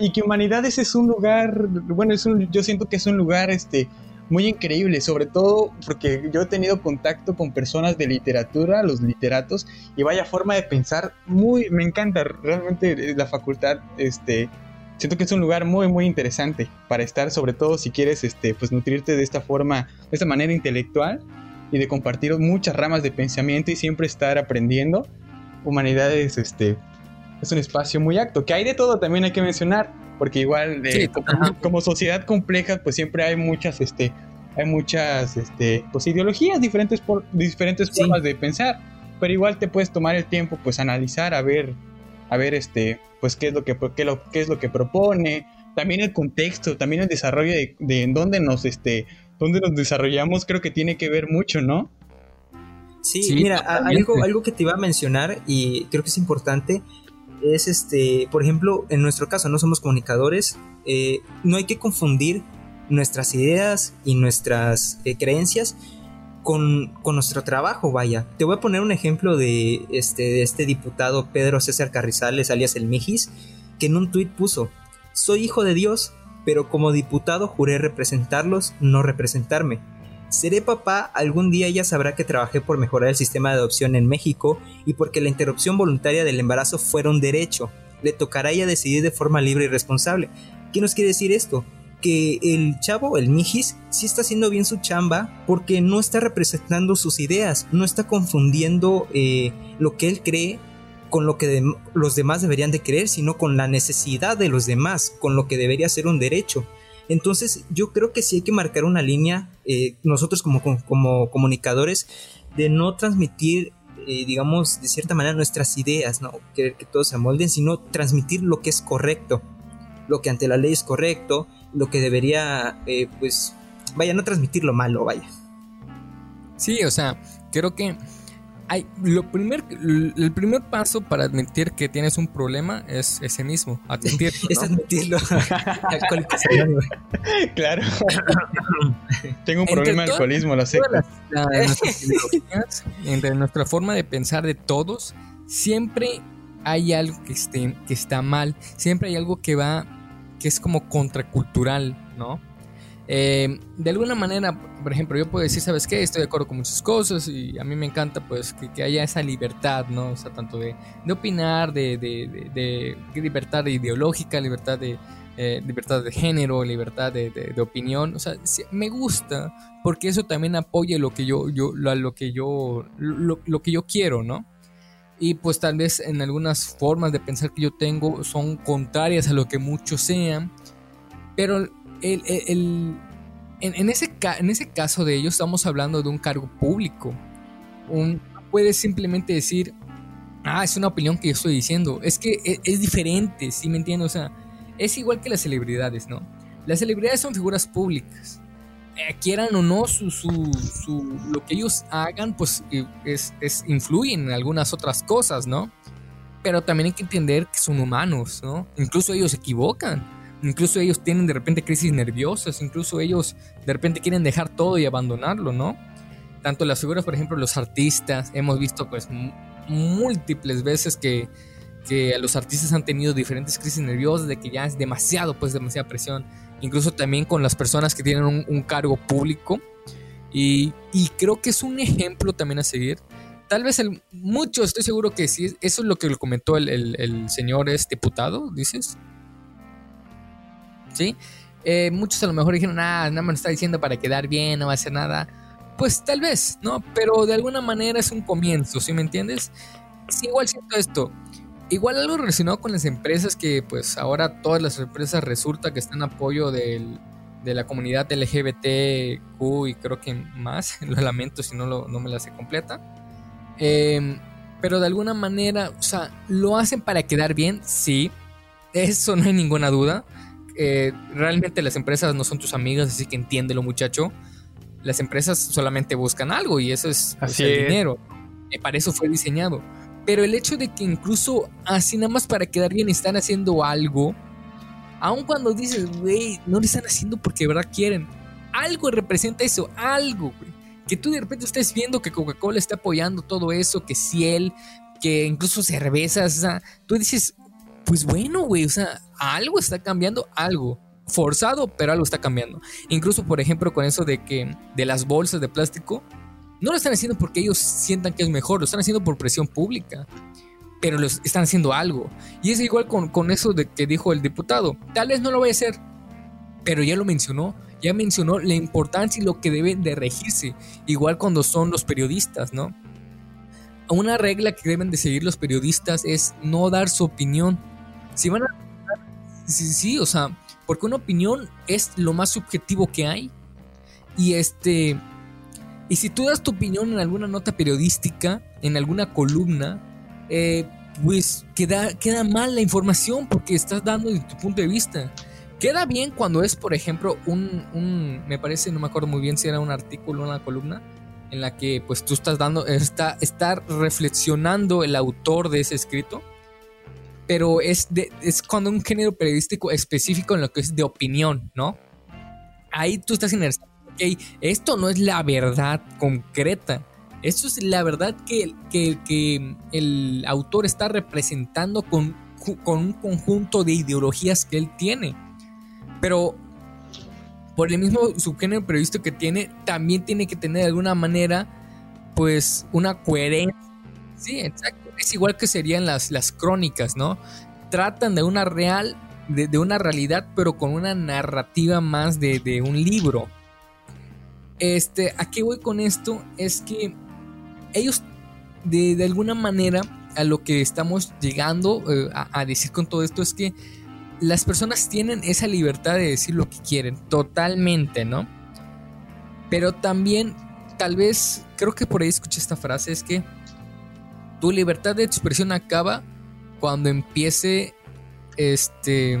y que, Humanidades es un lugar, bueno, es un, yo siento que es un lugar este, muy increíble, sobre todo porque yo he tenido contacto con personas de literatura, los literatos, y vaya forma de pensar, muy, me encanta realmente la facultad, este, siento que es un lugar muy, muy interesante para estar, sobre todo si quieres, este, pues nutrirte de esta forma, de esta manera intelectual y de compartir muchas ramas de pensamiento y siempre estar aprendiendo. Humanidades este, es un espacio muy acto, que hay de todo también hay que mencionar, porque igual eh, como, sociedad compleja pues siempre hay muchas, este, hay muchas este, pues, ideologías, diferentes, por, diferentes formas de pensar, pero igual te puedes tomar el tiempo pues analizar, a ver, a ver este, pues qué es lo que, qué lo, qué es lo que propone, también el contexto, también el desarrollo de, de en dónde nos, este, dónde nos desarrollamos, creo que tiene que ver mucho, ¿no? Sí, mira, algo, algo que te iba a mencionar y creo que es importante es este, por ejemplo, en nuestro caso no somos comunicadores, eh, no hay que confundir nuestras ideas y nuestras eh, creencias con, nuestro trabajo, vaya. Te voy a poner un ejemplo de este, de este diputado Pedro César Carrizales, alias el Mijis, que en un tuit puso, soy hijo de Dios, pero como diputado juré representarlos, no representarme. Seré papá, algún día ella sabrá que trabajé por mejorar el sistema de adopción en México y porque la interrupción voluntaria del embarazo fuera un derecho. Le tocará ella decidir de forma libre y responsable. ¿Qué nos quiere decir esto? Que el chavo, el Mijis, sí está haciendo bien su chamba porque no está representando sus ideas, no está confundiendo eh, lo que él cree con lo que los demás deberían de creer, sino con la necesidad de los demás, con lo que debería ser un derecho. Entonces yo creo que sí hay que marcar una línea, eh, nosotros como, como, comunicadores, de no transmitir, eh, digamos, de cierta manera nuestras ideas, no querer que todos se amolden, sino transmitir lo que es correcto, lo que ante la ley es correcto, lo que debería, eh, pues, vaya, no transmitir lo malo, vaya. Sí, o sea, creo que lo primer, el primer paso para admitir que tienes un problema es ese mismo, admitirlo. es admitirlo. claro. Tengo un problema de alcoholismo, lo sé. entre nuestra forma de pensar de todos, siempre hay algo que, esté, que está mal, siempre hay algo que va, que es como contracultural, ¿no? Eh, de alguna manera, por ejemplo, yo puedo decir, ¿sabes qué? Estoy de acuerdo con muchas cosas y a mí me encanta pues que, haya esa libertad, ¿no? O sea, tanto de, opinar, de, de, libertad ideológica, libertad de, eh, libertad de género, libertad de, opinión. O sea, me gusta porque eso también apoya lo que yo, yo, lo, que yo, lo, lo que yo quiero, ¿no? Y pues tal vez en algunas formas de pensar que yo tengo son contrarias a lo que muchos sean, pero el, en, ese, en ese caso de ellos estamos hablando de un cargo público. Un, puedes simplemente decir, ah, es una opinión que yo estoy diciendo. Es que e, es, diferente, ¿sí me entiendes? O sea, es igual que las celebridades, ¿no? Las celebridades son figuras públicas. Eh, quieran o no, su, su, lo que ellos hagan, pues eh, es, es, influyen en algunas otras cosas, ¿no? Pero también hay que entender que son humanos, ¿no? Incluso ellos se equivocan Incluso ellos tienen de repente crisis nerviosas, incluso ellos de repente quieren dejar todo y abandonarlo, ¿no? Tanto las figuras, por ejemplo, los artistas, hemos visto pues múltiples veces que, que los artistas han tenido diferentes crisis nerviosas, de que ya es demasiado, pues demasiada presión, incluso también con las personas que tienen un, cargo público. Y, y, creo que es un ejemplo también a seguir. Tal vez el, mucho, estoy seguro que sí, eso es lo que lo comentó el, el, el señor es diputado, dices. ¿Sí? Eh, muchos a lo mejor dijeron, ah, nada me lo está diciendo para quedar bien, no va a hacer nada. Pues tal vez, ¿no? Pero de alguna manera es un comienzo, ¿sí me entiendes? Sí, igual siento esto. Igual algo relacionado con las empresas que pues ahora todas las empresas resulta que están en apoyo de la comunidad LGBTQ y creo que más, lo lamento si no, lo, no me la sé completa. Em, pero de alguna manera, o sea, ¿lo hacen para quedar bien? Sí, eso no hay ninguna duda. Eh, realmente las empresas no son tus amigas, así que entiéndelo muchacho. Las empresas solamente buscan algo y eso es, el dinero. Eh, para eso fue diseñado. Pero el hecho de que incluso así nada más para quedar bien están haciendo algo, aun cuando dices, güey, no lo están haciendo porque de verdad quieren, algo representa eso, algo, güey. Que tú de repente estés viendo que Coca-Cola está apoyando todo eso, que Ciel, que incluso cervezas, o sea, tú dices, pues bueno, güey, o sea, algo está cambiando, algo. Forzado, pero algo está cambiando. Incluso, por ejemplo, con eso de que de las bolsas de plástico, no lo están haciendo porque ellos sientan que es mejor, lo están haciendo por presión pública. Pero los están haciendo algo. Y es igual con, con eso de que dijo el diputado. Tal vez no lo vaya a hacer, pero ya lo mencionó. Ya mencionó la importancia y lo que deben de regirse. Igual cuando son los periodistas, ¿no? Una regla que deben de seguir los periodistas es no dar su opinión. Si van a Sí, sí, o sea, porque una opinión es lo más subjetivo que hay. Y este. Y si tú das tu opinión en alguna nota periodística, en alguna columna, eh, pues queda, queda mal la información porque estás dando de tu punto de vista. Queda bien cuando es, por ejemplo, un, un, me parece, no me acuerdo muy bien si era un artículo o una columna, en la que pues tú estás dando, está, está reflexionando el autor de ese escrito, pero es, de, es cuando un género periodístico específico en lo que es de opinión, ¿no? Ahí tú estás inmerso. Ok, esto no es la verdad concreta. Esto es la verdad que, que, que el autor está representando con, con un conjunto de ideologías que él tiene. Pero por el mismo subgénero periodístico que tiene, también tiene que tener de alguna manera, pues, una coherencia. Sí, exacto. Es igual que serían las, las crónicas, ¿no? Tratan de una real, de, una realidad, pero con una narrativa más de, un libro. Este, ¿a qué voy con esto? Es que ellos, de, alguna manera, a lo que estamos llegando eh, a decir con todo esto es que las personas tienen esa libertad de decir lo que quieren, totalmente, ¿no? Pero también, tal vez, creo que por ahí escuché esta frase, es que tu libertad de expresión acaba cuando empiece este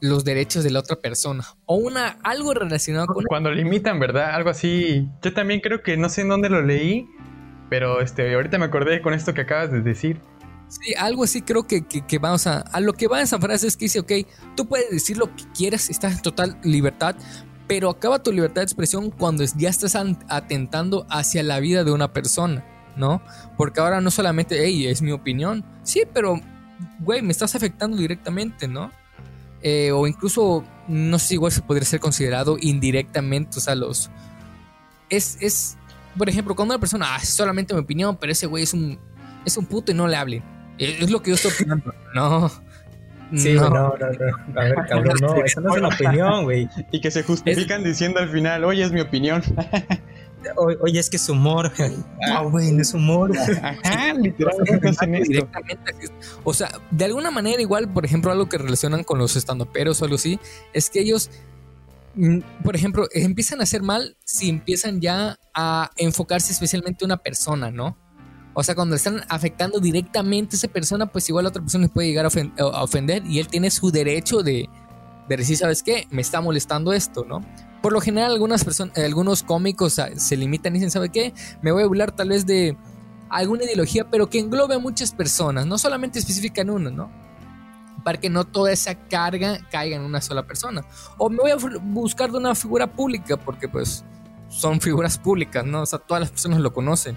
los derechos de la otra persona o una algo relacionado con cuando limitan, ¿verdad? Algo así. Yo también creo que no sé en dónde lo leí, pero este ahorita me acordé con esto que acabas de decir Sí, algo así creo que, que, vamos a... A lo que va esa frase es que dice, ok, tú puedes decir lo que quieras, estás en total libertad, pero acaba tu libertad de expresión cuando ya estás atentando hacia la vida de una persona, ¿no? Porque ahora no solamente, hey, es mi opinión, sí, pero, güey, me estás afectando directamente, ¿no? Eh, o incluso, no sé, igual se podría ser considerado indirectamente, o sea, los... Es, es, por ejemplo, cuando una persona, ah, es solamente mi opinión, pero ese güey es un, es un puto y no le hablen es lo que yo estoy opinando. No. Sí, no. no, no, A ver, cabrón, no, esa no es una opinión, güey. Y que se justifican diciendo al final, oye, es mi opinión. oye, es que es humor. Ah, güey, no es humor. Ajá, literalmente hacen esto. O sea, de alguna manera, igual, por ejemplo, algo que relacionan con los estandoperos o algo así, es que ellos, mm, por ejemplo, empiezan a hacer mal si empiezan ya a enfocarse especialmente en una persona, ¿no? O sea, cuando están afectando directamente a esa persona, pues igual a otra persona les puede llegar a, ofender y él tiene su derecho de, decir, ¿sabes qué? Me está molestando esto, ¿no? Por lo general, algunas personas, algunos cómicos se limitan y dicen, ¿sabe qué? Me voy a hablar tal vez de alguna ideología, pero que englobe a muchas personas, no solamente específica en una, ¿no? Para que no toda esa carga caiga en una sola persona. O me voy a buscar de una figura pública, porque pues son figuras públicas, ¿no? O sea, todas las personas lo conocen.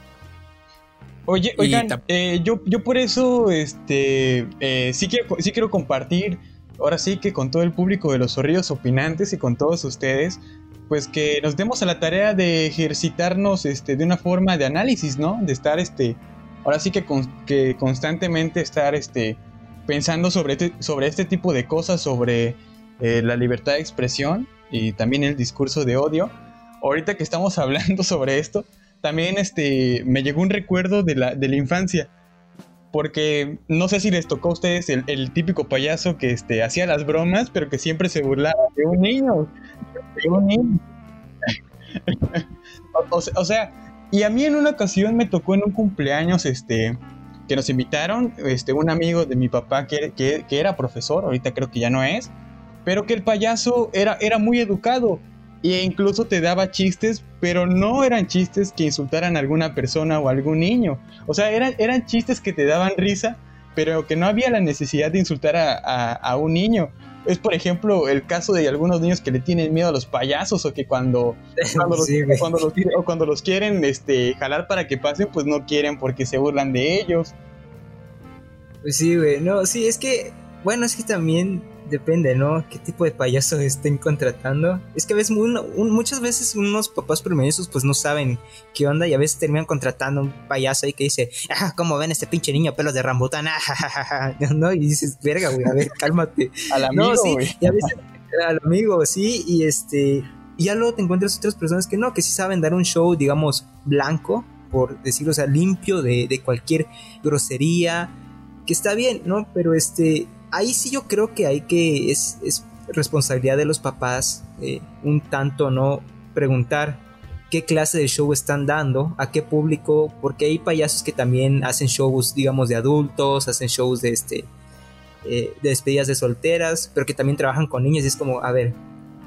Oye, oigan, eh, yo, yo por eso este, eh, sí, quiero, sí quiero compartir, ahora sí que con todo el público de los zorrillos opinantes y con todos ustedes, pues que nos demos a la tarea de ejercitarnos este, de una forma de análisis, ¿no? De estar, este, ahora sí que, que constantemente estar este, pensando sobre, este, sobre este tipo de cosas, sobre eh, la libertad de expresión y también el discurso de odio. Ahorita que estamos hablando sobre esto, también este, me llegó un recuerdo de la, de la infancia. Porque no sé si les tocó a ustedes el, típico payaso que este, hacía las bromas, pero que siempre se burlaba de un niño. De un niño. o, sea, y a mí en una ocasión me tocó en un cumpleaños este, que nos invitaron, este, un amigo de mi papá que, que, que, era profesor, ahorita creo que ya no es, pero que el payaso era, era muy educado e incluso te daba chistes, pero no eran chistes que insultaran a alguna persona o a algún niño. O sea, eran, eran chistes que te daban risa, pero que no había la necesidad de insultar a, un niño. Es, por ejemplo, el caso de algunos niños que le tienen miedo a los payasos o que cuando, cuando, los, cuando, los, quieren este, jalar para que pasen, pues no quieren porque se burlan de ellos. Pues sí, güey. No, sí, es que, bueno, es que también depende, ¿no? ¿Qué tipo de payaso estén contratando? Es que a veces, muchas veces unos papás primerizos pues no saben qué onda y a veces terminan contratando un payaso ahí que dice, ah, ¿cómo ven este pinche niño pelos de rambután? Ah, ¿no? Y dices, verga, güey, a ver, cálmate. al amigo, sí, y a veces al amigo, sí, y este... Y ya luego te encuentras otras personas que no, que sí saben dar un show, digamos, blanco, por decirlo, o sea, limpio de, de cualquier grosería, que está bien, ¿no? Pero este, ahí sí yo creo que hay que, es, responsabilidad de los papás eh, un tanto, ¿no? Preguntar qué clase de show están dando, a qué público, porque hay payasos que también hacen shows, digamos, de adultos, hacen shows de este, eh, de despedidas de solteras, pero que también trabajan con niños y es como, a ver,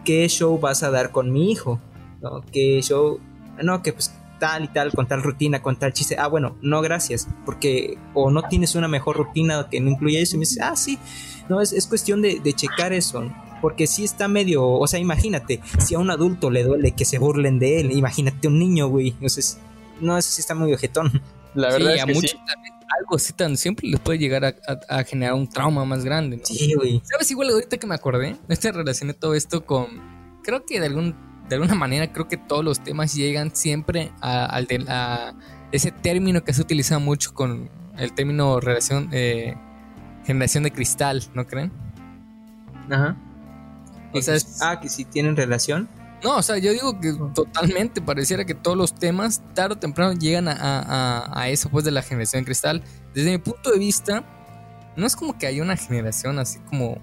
¿qué show vas a dar con mi hijo? ¿No? ¿Qué show? no, que pues tal y tal, con tal rutina, con tal chiste. Ah, bueno, no, gracias, porque o no tienes una mejor rutina que no incluya eso. Y me dice, ah, sí, no, es, es cuestión de, de checar eso. Porque si está medio, o sea, imagínate, si a un adulto le duele que se burlen de él, imagínate un niño, güey. Entonces, no, eso sí está muy objetón. La verdad Sí, es a que muchos sí. también algo así tan simple les puede llegar a, a- a generar un trauma más grande, ¿no? Sí, güey. ¿Sabes? Igual ahorita que me acordé, este relacioné todo esto con. Creo que de algún de alguna manera creo que todos los temas llegan siempre a- al de a ese término que se utiliza mucho con el término relación eh, generación de cristal, ¿no creen? Ajá. O sea, es- ah, que si tienen relación. No, o sea, yo digo que totalmente pareciera que todos los temas tarde o temprano llegan a, a- a- a eso pues de la generación de cristal. Desde mi punto de vista, no es como que haya una generación así como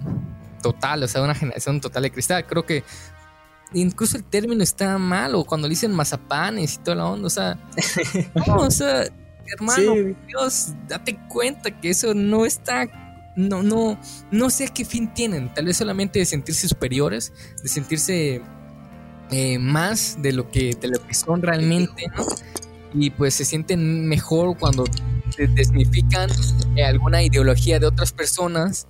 total, o sea, una generación total de cristal. Creo que incluso el término está mal, o cuando le dicen mazapanes y toda la onda, o sea, no, o sea, hermano, Sí. Dios, date cuenta que eso no está, no, no, no sé a qué fin tienen, tal vez solamente de sentirse superiores, de sentirse eh, más de lo que, de lo que son realmente, ¿no? Y pues se sienten mejor cuando de- desmitifican eh, alguna ideología de otras personas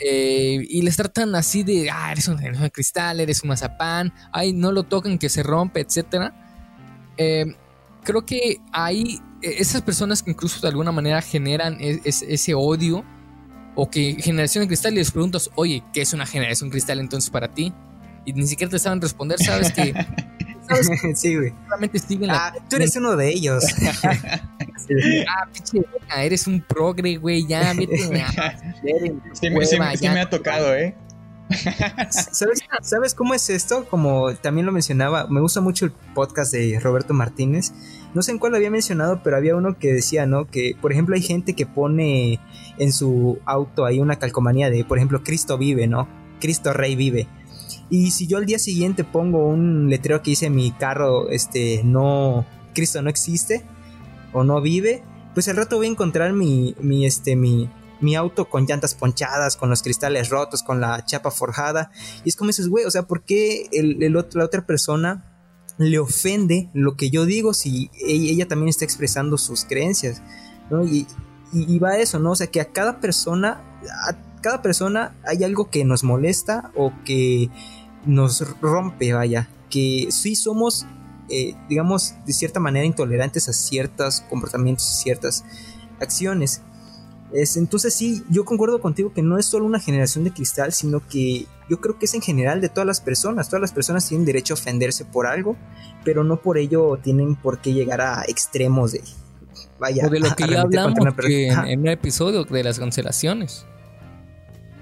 eh, y les tratan así de, ah, eres un, eres un cristal, eres un mazapán, ay, no lo toquen que se rompe, etcétera. Eh, creo que hay eh, esas personas que incluso de alguna manera generan e- es- ese odio o que generación de cristal y les preguntas, oye, ¿qué es una generación cristal entonces para ti? Y ni siquiera te saben responder, sabes que sabes que sí, güey. la Ah, tú eres uno de ellos. ah, pinche eres un progre, güey, ya, vete a Sí, me- sí sí me ha tocado, ¿eh? ¿Sabes, ¿Sabes cómo es esto? Como también lo mencionaba, me gusta mucho el podcast de Roberto Martínez. No sé en cuál lo había mencionado, pero había uno que decía, ¿no? Que, por ejemplo, hay gente que pone en su auto ahí una calcomanía de, por ejemplo, Cristo vive, ¿no? Cristo Rey vive. Y si yo al día siguiente pongo un letrero que dice mi carro, este, no, Cristo no existe o no vive, pues al rato voy a encontrar mi, mi, este, mi, mi auto con llantas ponchadas, con los cristales rotos, con la chapa forjada. Y es como dices, güey, o sea, ¿por qué el, el otro- la otra persona le ofende lo que yo digo si ella, también está expresando sus creencias? ¿no? Y, y, va eso, ¿no? O sea, que a cada persona, a cada persona hay algo que nos molesta o que nos rompe, vaya. Que sí somos, eh, digamos, de cierta manera intolerantes a ciertos comportamientos, ciertas acciones. Es, entonces sí, yo concuerdo contigo que no es solo una generación de cristal, sino que yo creo que es en general de todas las personas. Todas las personas tienen derecho a ofenderse por algo, pero no por ello tienen por qué llegar a extremos de... Vaya, O de lo que ya hablamos una que en, en un episodio de las cancelaciones.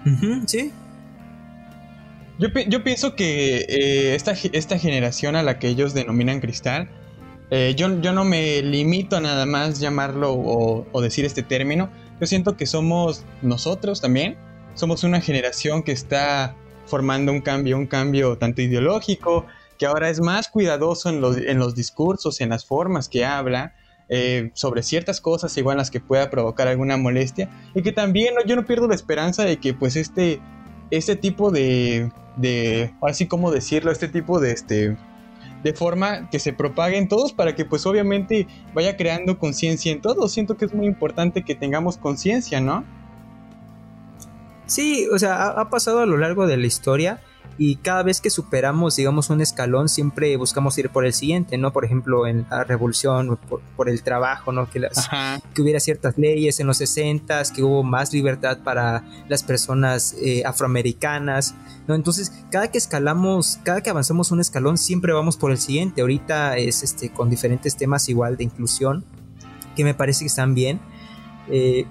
Ujú, sí, Yo, yo pienso que eh, esta, esta generación a la que ellos denominan cristal, eh, yo, yo no me limito a nada más llamarlo o, decir este término. Yo siento que somos nosotros también. Somos una generación que está formando un cambio, un cambio tanto ideológico, que ahora es más cuidadoso en los, en los discursos, en las formas que habla, eh, sobre ciertas cosas igual las que pueda provocar alguna molestia. Y que también yo no pierdo la esperanza de que pues este, este tipo de, de, ahora sí cómo decirlo, este tipo de, este, de forma que se propague en todos para que pues obviamente vaya creando conciencia en todos. Siento que es muy importante que tengamos conciencia, ¿no? Sí, o sea, ha, ha pasado a lo largo de la historia y cada vez que superamos, digamos, un escalón, siempre buscamos ir por el siguiente, ¿no? Por ejemplo, en la revolución, por, por el trabajo, ¿no? Que, las, que hubiera ciertas leyes en los 60, que hubo más libertad para las personas eh, afroamericanas, ¿no? Entonces, cada que escalamos, cada que avanzamos un escalón, siempre vamos por el siguiente. Ahorita es este, con diferentes temas igual de inclusión, que me parece que están bien. Eh,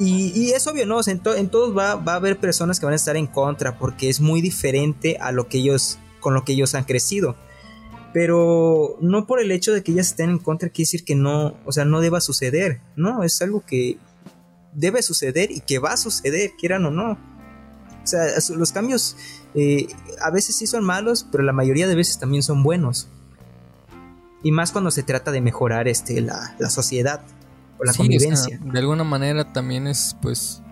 y, y, es obvio, ¿no? En, to en, todos va, va, a haber personas que van a estar en contra porque es muy diferente a lo que ellos, con lo que ellos han crecido. Pero no por el hecho de que ellas estén en contra quiere decir que no, o sea, no deba suceder, ¿no? Es algo que debe suceder y que va a suceder, quieran o no. O sea, los cambios eh, a veces sí son malos, pero la mayoría de veces también son buenos. Y más cuando se trata de mejorar este, la, la sociedad o la sí, convivencia. O sea, de alguna manera también es, pues,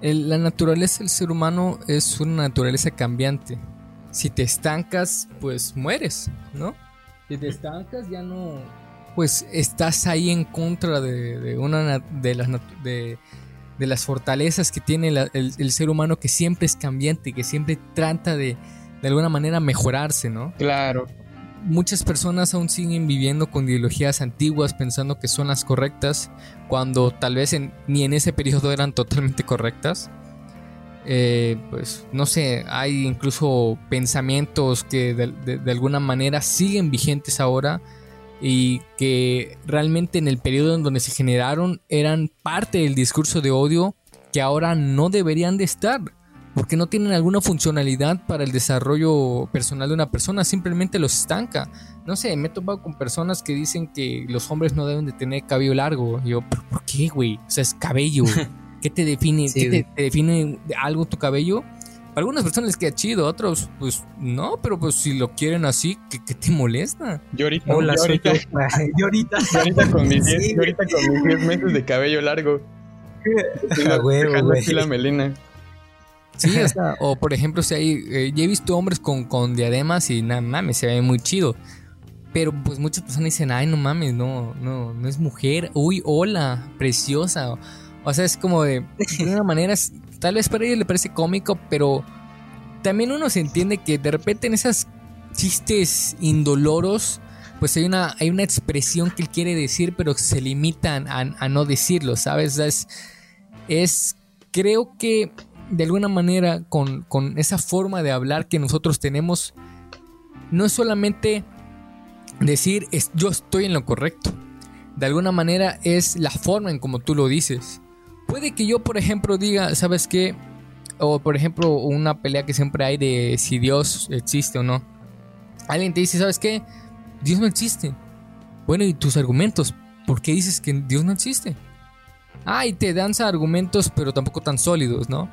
el, la naturaleza del ser humano es una naturaleza cambiante. Si te estancas, pues mueres, ¿no? Si te estancas, ya no. Pues estás ahí en contra de, una de las, de, las fortalezas que tiene el, ser humano, que siempre es cambiante, que siempre trata de, de alguna manera mejorarse, ¿no? Claro. Muchas personas aún siguen viviendo con ideologías antiguas pensando que son las correctas, cuando tal vez ni en ese periodo eran totalmente correctas. Eh, pues no sé, hay incluso pensamientos que de, alguna manera siguen vigentes ahora y que realmente en el periodo en donde se generaron eran parte del discurso de odio que ahora no deberían de estar porque no tienen alguna funcionalidad para el desarrollo personal de una persona, simplemente los estanca. No sé, me he topado con personas que dicen que los hombres no deben de tener cabello largo. Y yo, ¿por qué, güey? O sea, es cabello. ¿Qué te define? ¿Qué te, define algo tu cabello? Para algunas personas les queda chido, otros, pues no, pero pues si lo quieren así, ¿qué, te molesta? Yo ahorita, yo ahorita, yo ahorita, con mis 10 meses de cabello largo. A huevo, güey. la melena. Sí, o sea, o por ejemplo, si hay, eh, ya he visto hombres con, con diademas y nada mames, se ve muy chido. Pero pues muchas personas dicen, ay, no mames, no, no, no es mujer. Uy, hola, preciosa. O sea, es como de, de una manera, tal vez para ellos le parece cómico, pero también uno se entiende que de repente en esas chistes indoloros, pues hay una, hay una expresión que él quiere decir, pero se limitan a, no decirlo, ¿sabes? es, es, creo que de alguna manera con, con esa forma de hablar que nosotros tenemos, no es solamente decir es, yo estoy en lo correcto, de alguna manera es la forma en como tú lo dices. Puede que yo, por ejemplo, diga, ¿sabes qué? O, por ejemplo, una pelea que siempre hay de si Dios existe o no. Alguien te dice, ¿sabes qué? Dios no existe. Bueno, ¿y tus argumentos? ¿Por qué dices que Dios no existe? Ah, y te danza argumentos, pero tampoco tan sólidos, ¿no?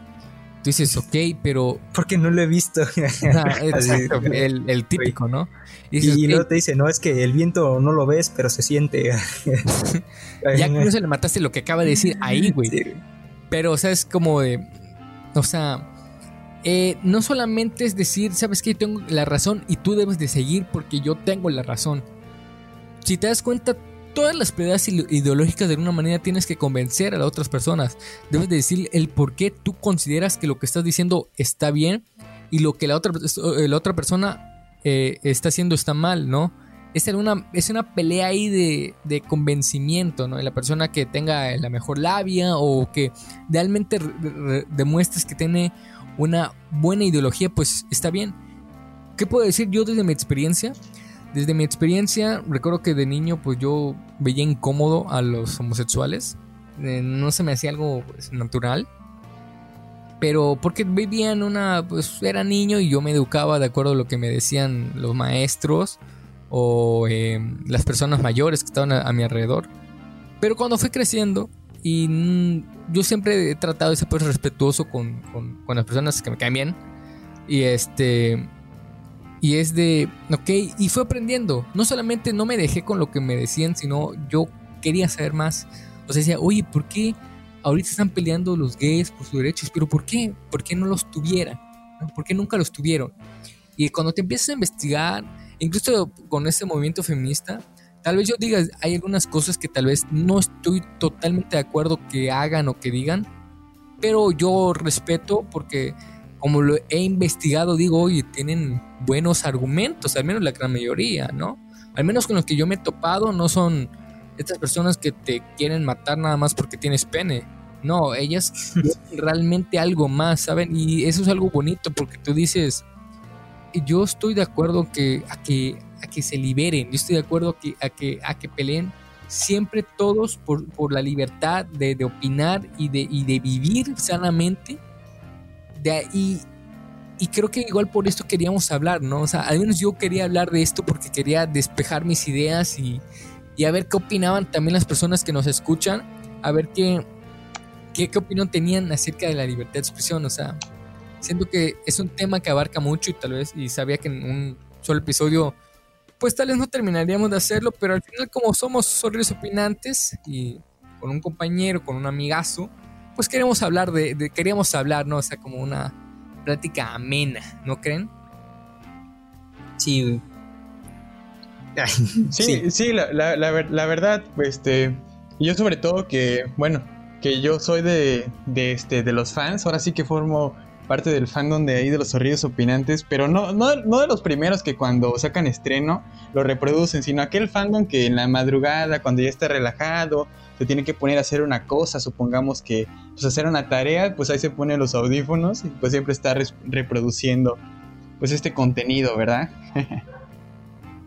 Tú dices, ok, pero... Porque no lo he visto. El, típico, ¿no? Y, luego te dice, no, es que el viento no lo ves, pero se siente. ya que no se le mataste lo que acaba de decir ahí, güey. Pero, o sea, es como de... O sea... Eh, no solamente es decir, sabes que yo tengo la razón y tú debes de seguir porque yo tengo la razón. Si te das cuenta, todas las peleas ideológicas de alguna manera tienes que convencer a las otras personas. Debes de decir el por qué tú consideras que lo que estás diciendo está bien y lo que la otra, eh, la otra persona eh, está haciendo está mal, ¿no? Es una, es una pelea ahí de, de convencimiento, ¿no? De la persona que tenga la mejor labia o que realmente demuestres que tiene una buena ideología, pues está bien. ¿Qué puedo decir yo desde mi experiencia? Desde mi experiencia, recuerdo que de niño pues yo veía incómodo a los homosexuales. Eh, no se me hacía algo pues, natural. Pero porque vivía en una... pues era niño y yo me educaba de acuerdo a lo que me decían los maestros o eh, las personas mayores que estaban a, mi alrededor. Pero cuando fui creciendo y mm, yo siempre he tratado de ser pues respetuoso con, con, con las personas que me caen bien. Y este y es de, ok, y fue aprendiendo. No solamente no me dejé con lo que me decían, sino yo quería saber más. O sea, decía, oye, ¿por qué ahorita están peleando los gays por sus derechos? ¿Pero por qué? ¿Por qué no los tuvieran? ¿Por qué nunca los tuvieron? Y cuando te empiezas a investigar, incluso con ese movimiento feminista, tal vez yo diga, hay algunas cosas que tal vez no estoy totalmente de acuerdo que hagan o que digan, pero yo respeto porque como lo he investigado, digo, oye, tienen buenos argumentos, al menos la gran mayoría, ¿no? Al menos con los que yo me he topado, no son estas personas que te quieren matar nada más porque tienes pene. No, ellas realmente algo más, ¿saben? Y eso es algo bonito porque tú dices, yo estoy de acuerdo que, a, que, a que se liberen, yo estoy de acuerdo que, a, que, a que peleen siempre todos por, por la libertad de, de, opinar y de, y de vivir sanamente y, y creo que igual por esto queríamos hablar, ¿no? O sea, al menos yo quería hablar de esto porque quería despejar mis ideas y, y a ver qué opinaban también las personas que nos escuchan, a ver qué, qué, qué opinión tenían acerca de la libertad de expresión. O sea, siento que es un tema que abarca mucho y tal vez, y sabía que en un solo episodio, pues tal vez no terminaríamos de hacerlo, pero al final como somos sorrios opinantes y con un compañero, con un amigazo, pues queremos hablar de, queríamos hablar, ¿no? O sea, como una plática amena, ¿no creen? Sí. sí, sí, la, la, la, verdad, este, yo sobre todo que, bueno, que yo soy de, de, este, de los fans, ahora sí que formo parte del fandom de ahí de los zorrillos opinantes, pero no, no, no de los primeros que cuando sacan estreno lo reproducen, sino aquel fandom que en la madrugada, cuando ya está relajado, se tiene que poner a hacer una cosa, supongamos que pues hacer una tarea, pues ahí se ponen los audífonos y pues siempre está reproduciendo pues este contenido, ¿verdad?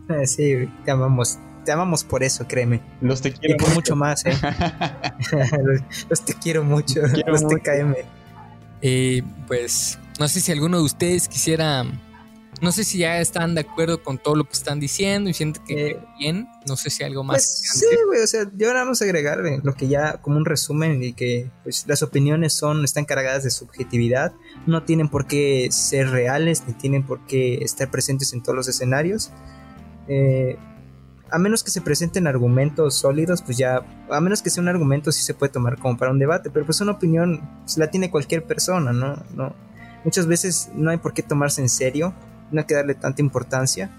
Ah, sí, te amamos, te amamos por eso, créeme. Los te quiero y por mucho, más, ¿eh? los, te quiero mucho, los te TKM. Eh, pues no sé si alguno de ustedes quisiera no sé si ya están de acuerdo con todo lo que están diciendo y sienten que eh, bien. No sé si algo más. Pues, sí, güey, o sea, yo ahora vamos a agregar lo que ya como un resumen y que pues, las opiniones son están cargadas de subjetividad, no tienen por qué ser reales ni tienen por qué estar presentes en todos los escenarios. Eh, a menos que se presenten argumentos sólidos, pues ya, a menos que sea un argumento sí se puede tomar como para un debate, pero pues una opinión pues, la tiene cualquier persona, ¿no? no Muchas veces no hay por qué tomarse en serio no hay que darle tanta importancia.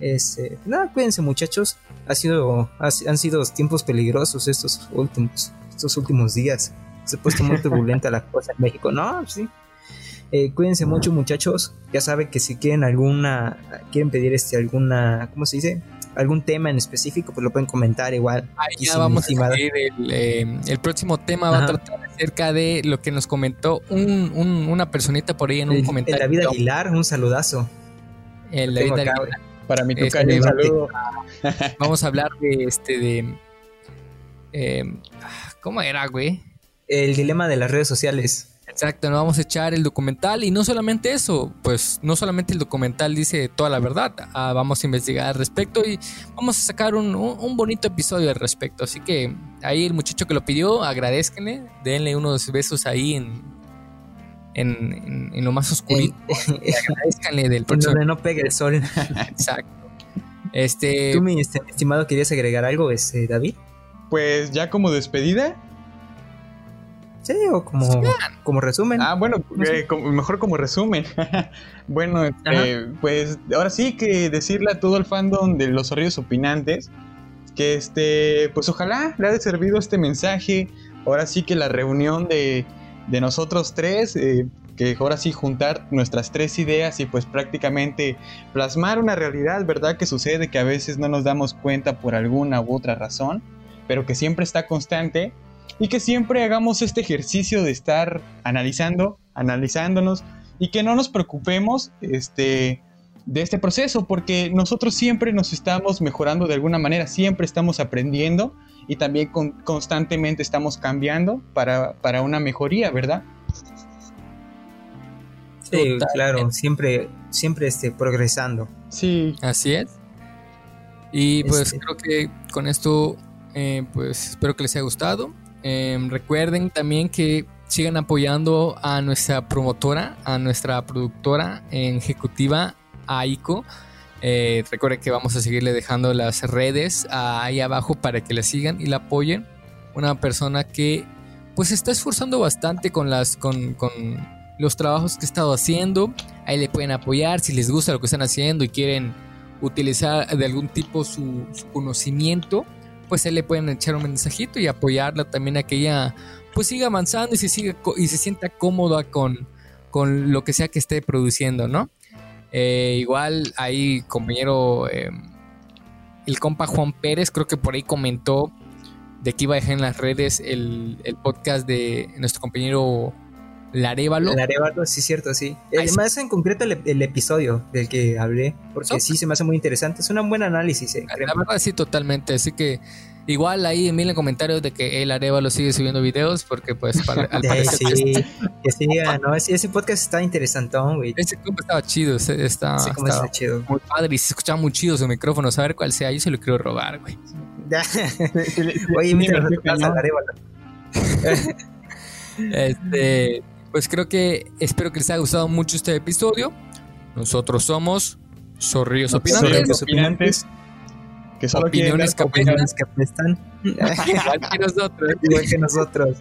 Este, nada, cuídense muchachos. Ha sido, han sido tiempos peligrosos estos últimos, estos últimos días. Se ha puesto muy turbulenta la cosa en México. No, sí. Eh, cuídense mucho muchachos. Ya saben que si quieren alguna, quieren pedir este alguna, ¿cómo se dice? Algún tema en específico, pues lo pueden comentar igual. Ahí ya vamos a ver el, eh, el, próximo tema va a tratar acerca de lo que nos comentó un, una personita por ahí en un comentario. El David Aguilar, un saludazo. El David Aguilar. Para mi este, un saludo. Vamos a hablar de este de eh, ¿cómo era, güey? El dilema de las redes sociales. Exacto, nos vamos a echar el documental y no solamente eso, pues no solamente el documental dice toda la verdad, ah, vamos a investigar al respecto y vamos a sacar un, bonito episodio al respecto. Así que ahí el muchacho que lo pidió, agradezcanle, denle unos besos ahí en, en, lo más oscurito. agradezcanle del próximo. Donde no pegue el sol. Exacto. Este... ¿Tú, mi este, estimado, querías agregar algo, este, David? Pues ya como despedida, Sí, o como, como resumen. Ah, bueno, eh, mejor como resumen. bueno, este, pues ahora sí que decirle a todo el fandom de los horribles opinantes que este, pues ojalá le haya servido este mensaje. Ahora sí que la reunión de, de nosotros tres, eh, que ahora sí juntar nuestras tres ideas y pues prácticamente plasmar una realidad, ¿verdad? Que sucede que a veces no nos damos cuenta por alguna u otra razón, pero que siempre está constante y que siempre hagamos este ejercicio de estar analizando, analizándonos y que no nos preocupemos este, de este proceso porque nosotros siempre nos estamos mejorando de alguna manera, siempre estamos aprendiendo y también constantemente estamos cambiando para, para una mejoría, ¿verdad? Sí, claro, siempre, siempre esté progresando. Sí. Así es. Y pues este. creo que con esto, eh, pues espero que les haya gustado. Em, recuerden también que sigan apoyando a nuestra promotora, a nuestra productora ejecutiva, Aiko. Eh, recuerden que vamos a seguirle dejando las redes ahí abajo para que la sigan y la apoyen. Una persona que pues está esforzando bastante con las con, con los trabajos que he estado haciendo. Ahí le pueden apoyar si les gusta lo que están haciendo y quieren utilizar de algún tipo su conocimiento pues él le pueden echar un mensajito y apoyarla también a que ella pues siga avanzando y se siga y se sienta cómoda con, con lo que sea que esté produciendo, ¿no? Eh, igual ahí compañero em, el compa Juan Pérez creo que por ahí comentó de que iba a dejar en las redes el, el podcast de nuestro compañero Larévalo. Larévalo, sí, cierto, sí. Además, en concreto, el, episodio del que hablé, porque sí se me hace muy interesante. Es un buen análisis. Eh, la verdad, sí, totalmente. Así que igual ahí en comentarios de que el Arevalo sigue subiendo videos, porque pues para, al parecer. sí, que siga, ¿no? Ese, podcast está interesantón, güey. Ese compa estaba chido, está, está chido. muy padre y se escuchaba muy chido su micrófono. Saber cuál sea, yo se lo quiero robar, güey. Oye, mira, no. Este pues creo que espero que les haya gustado mucho este episodio. Nosotros somos Zorrillos Opinantes. opinantes. Que solo opiniones que, opiniones que apestan. Igual que nosotros. Igual que nosotros.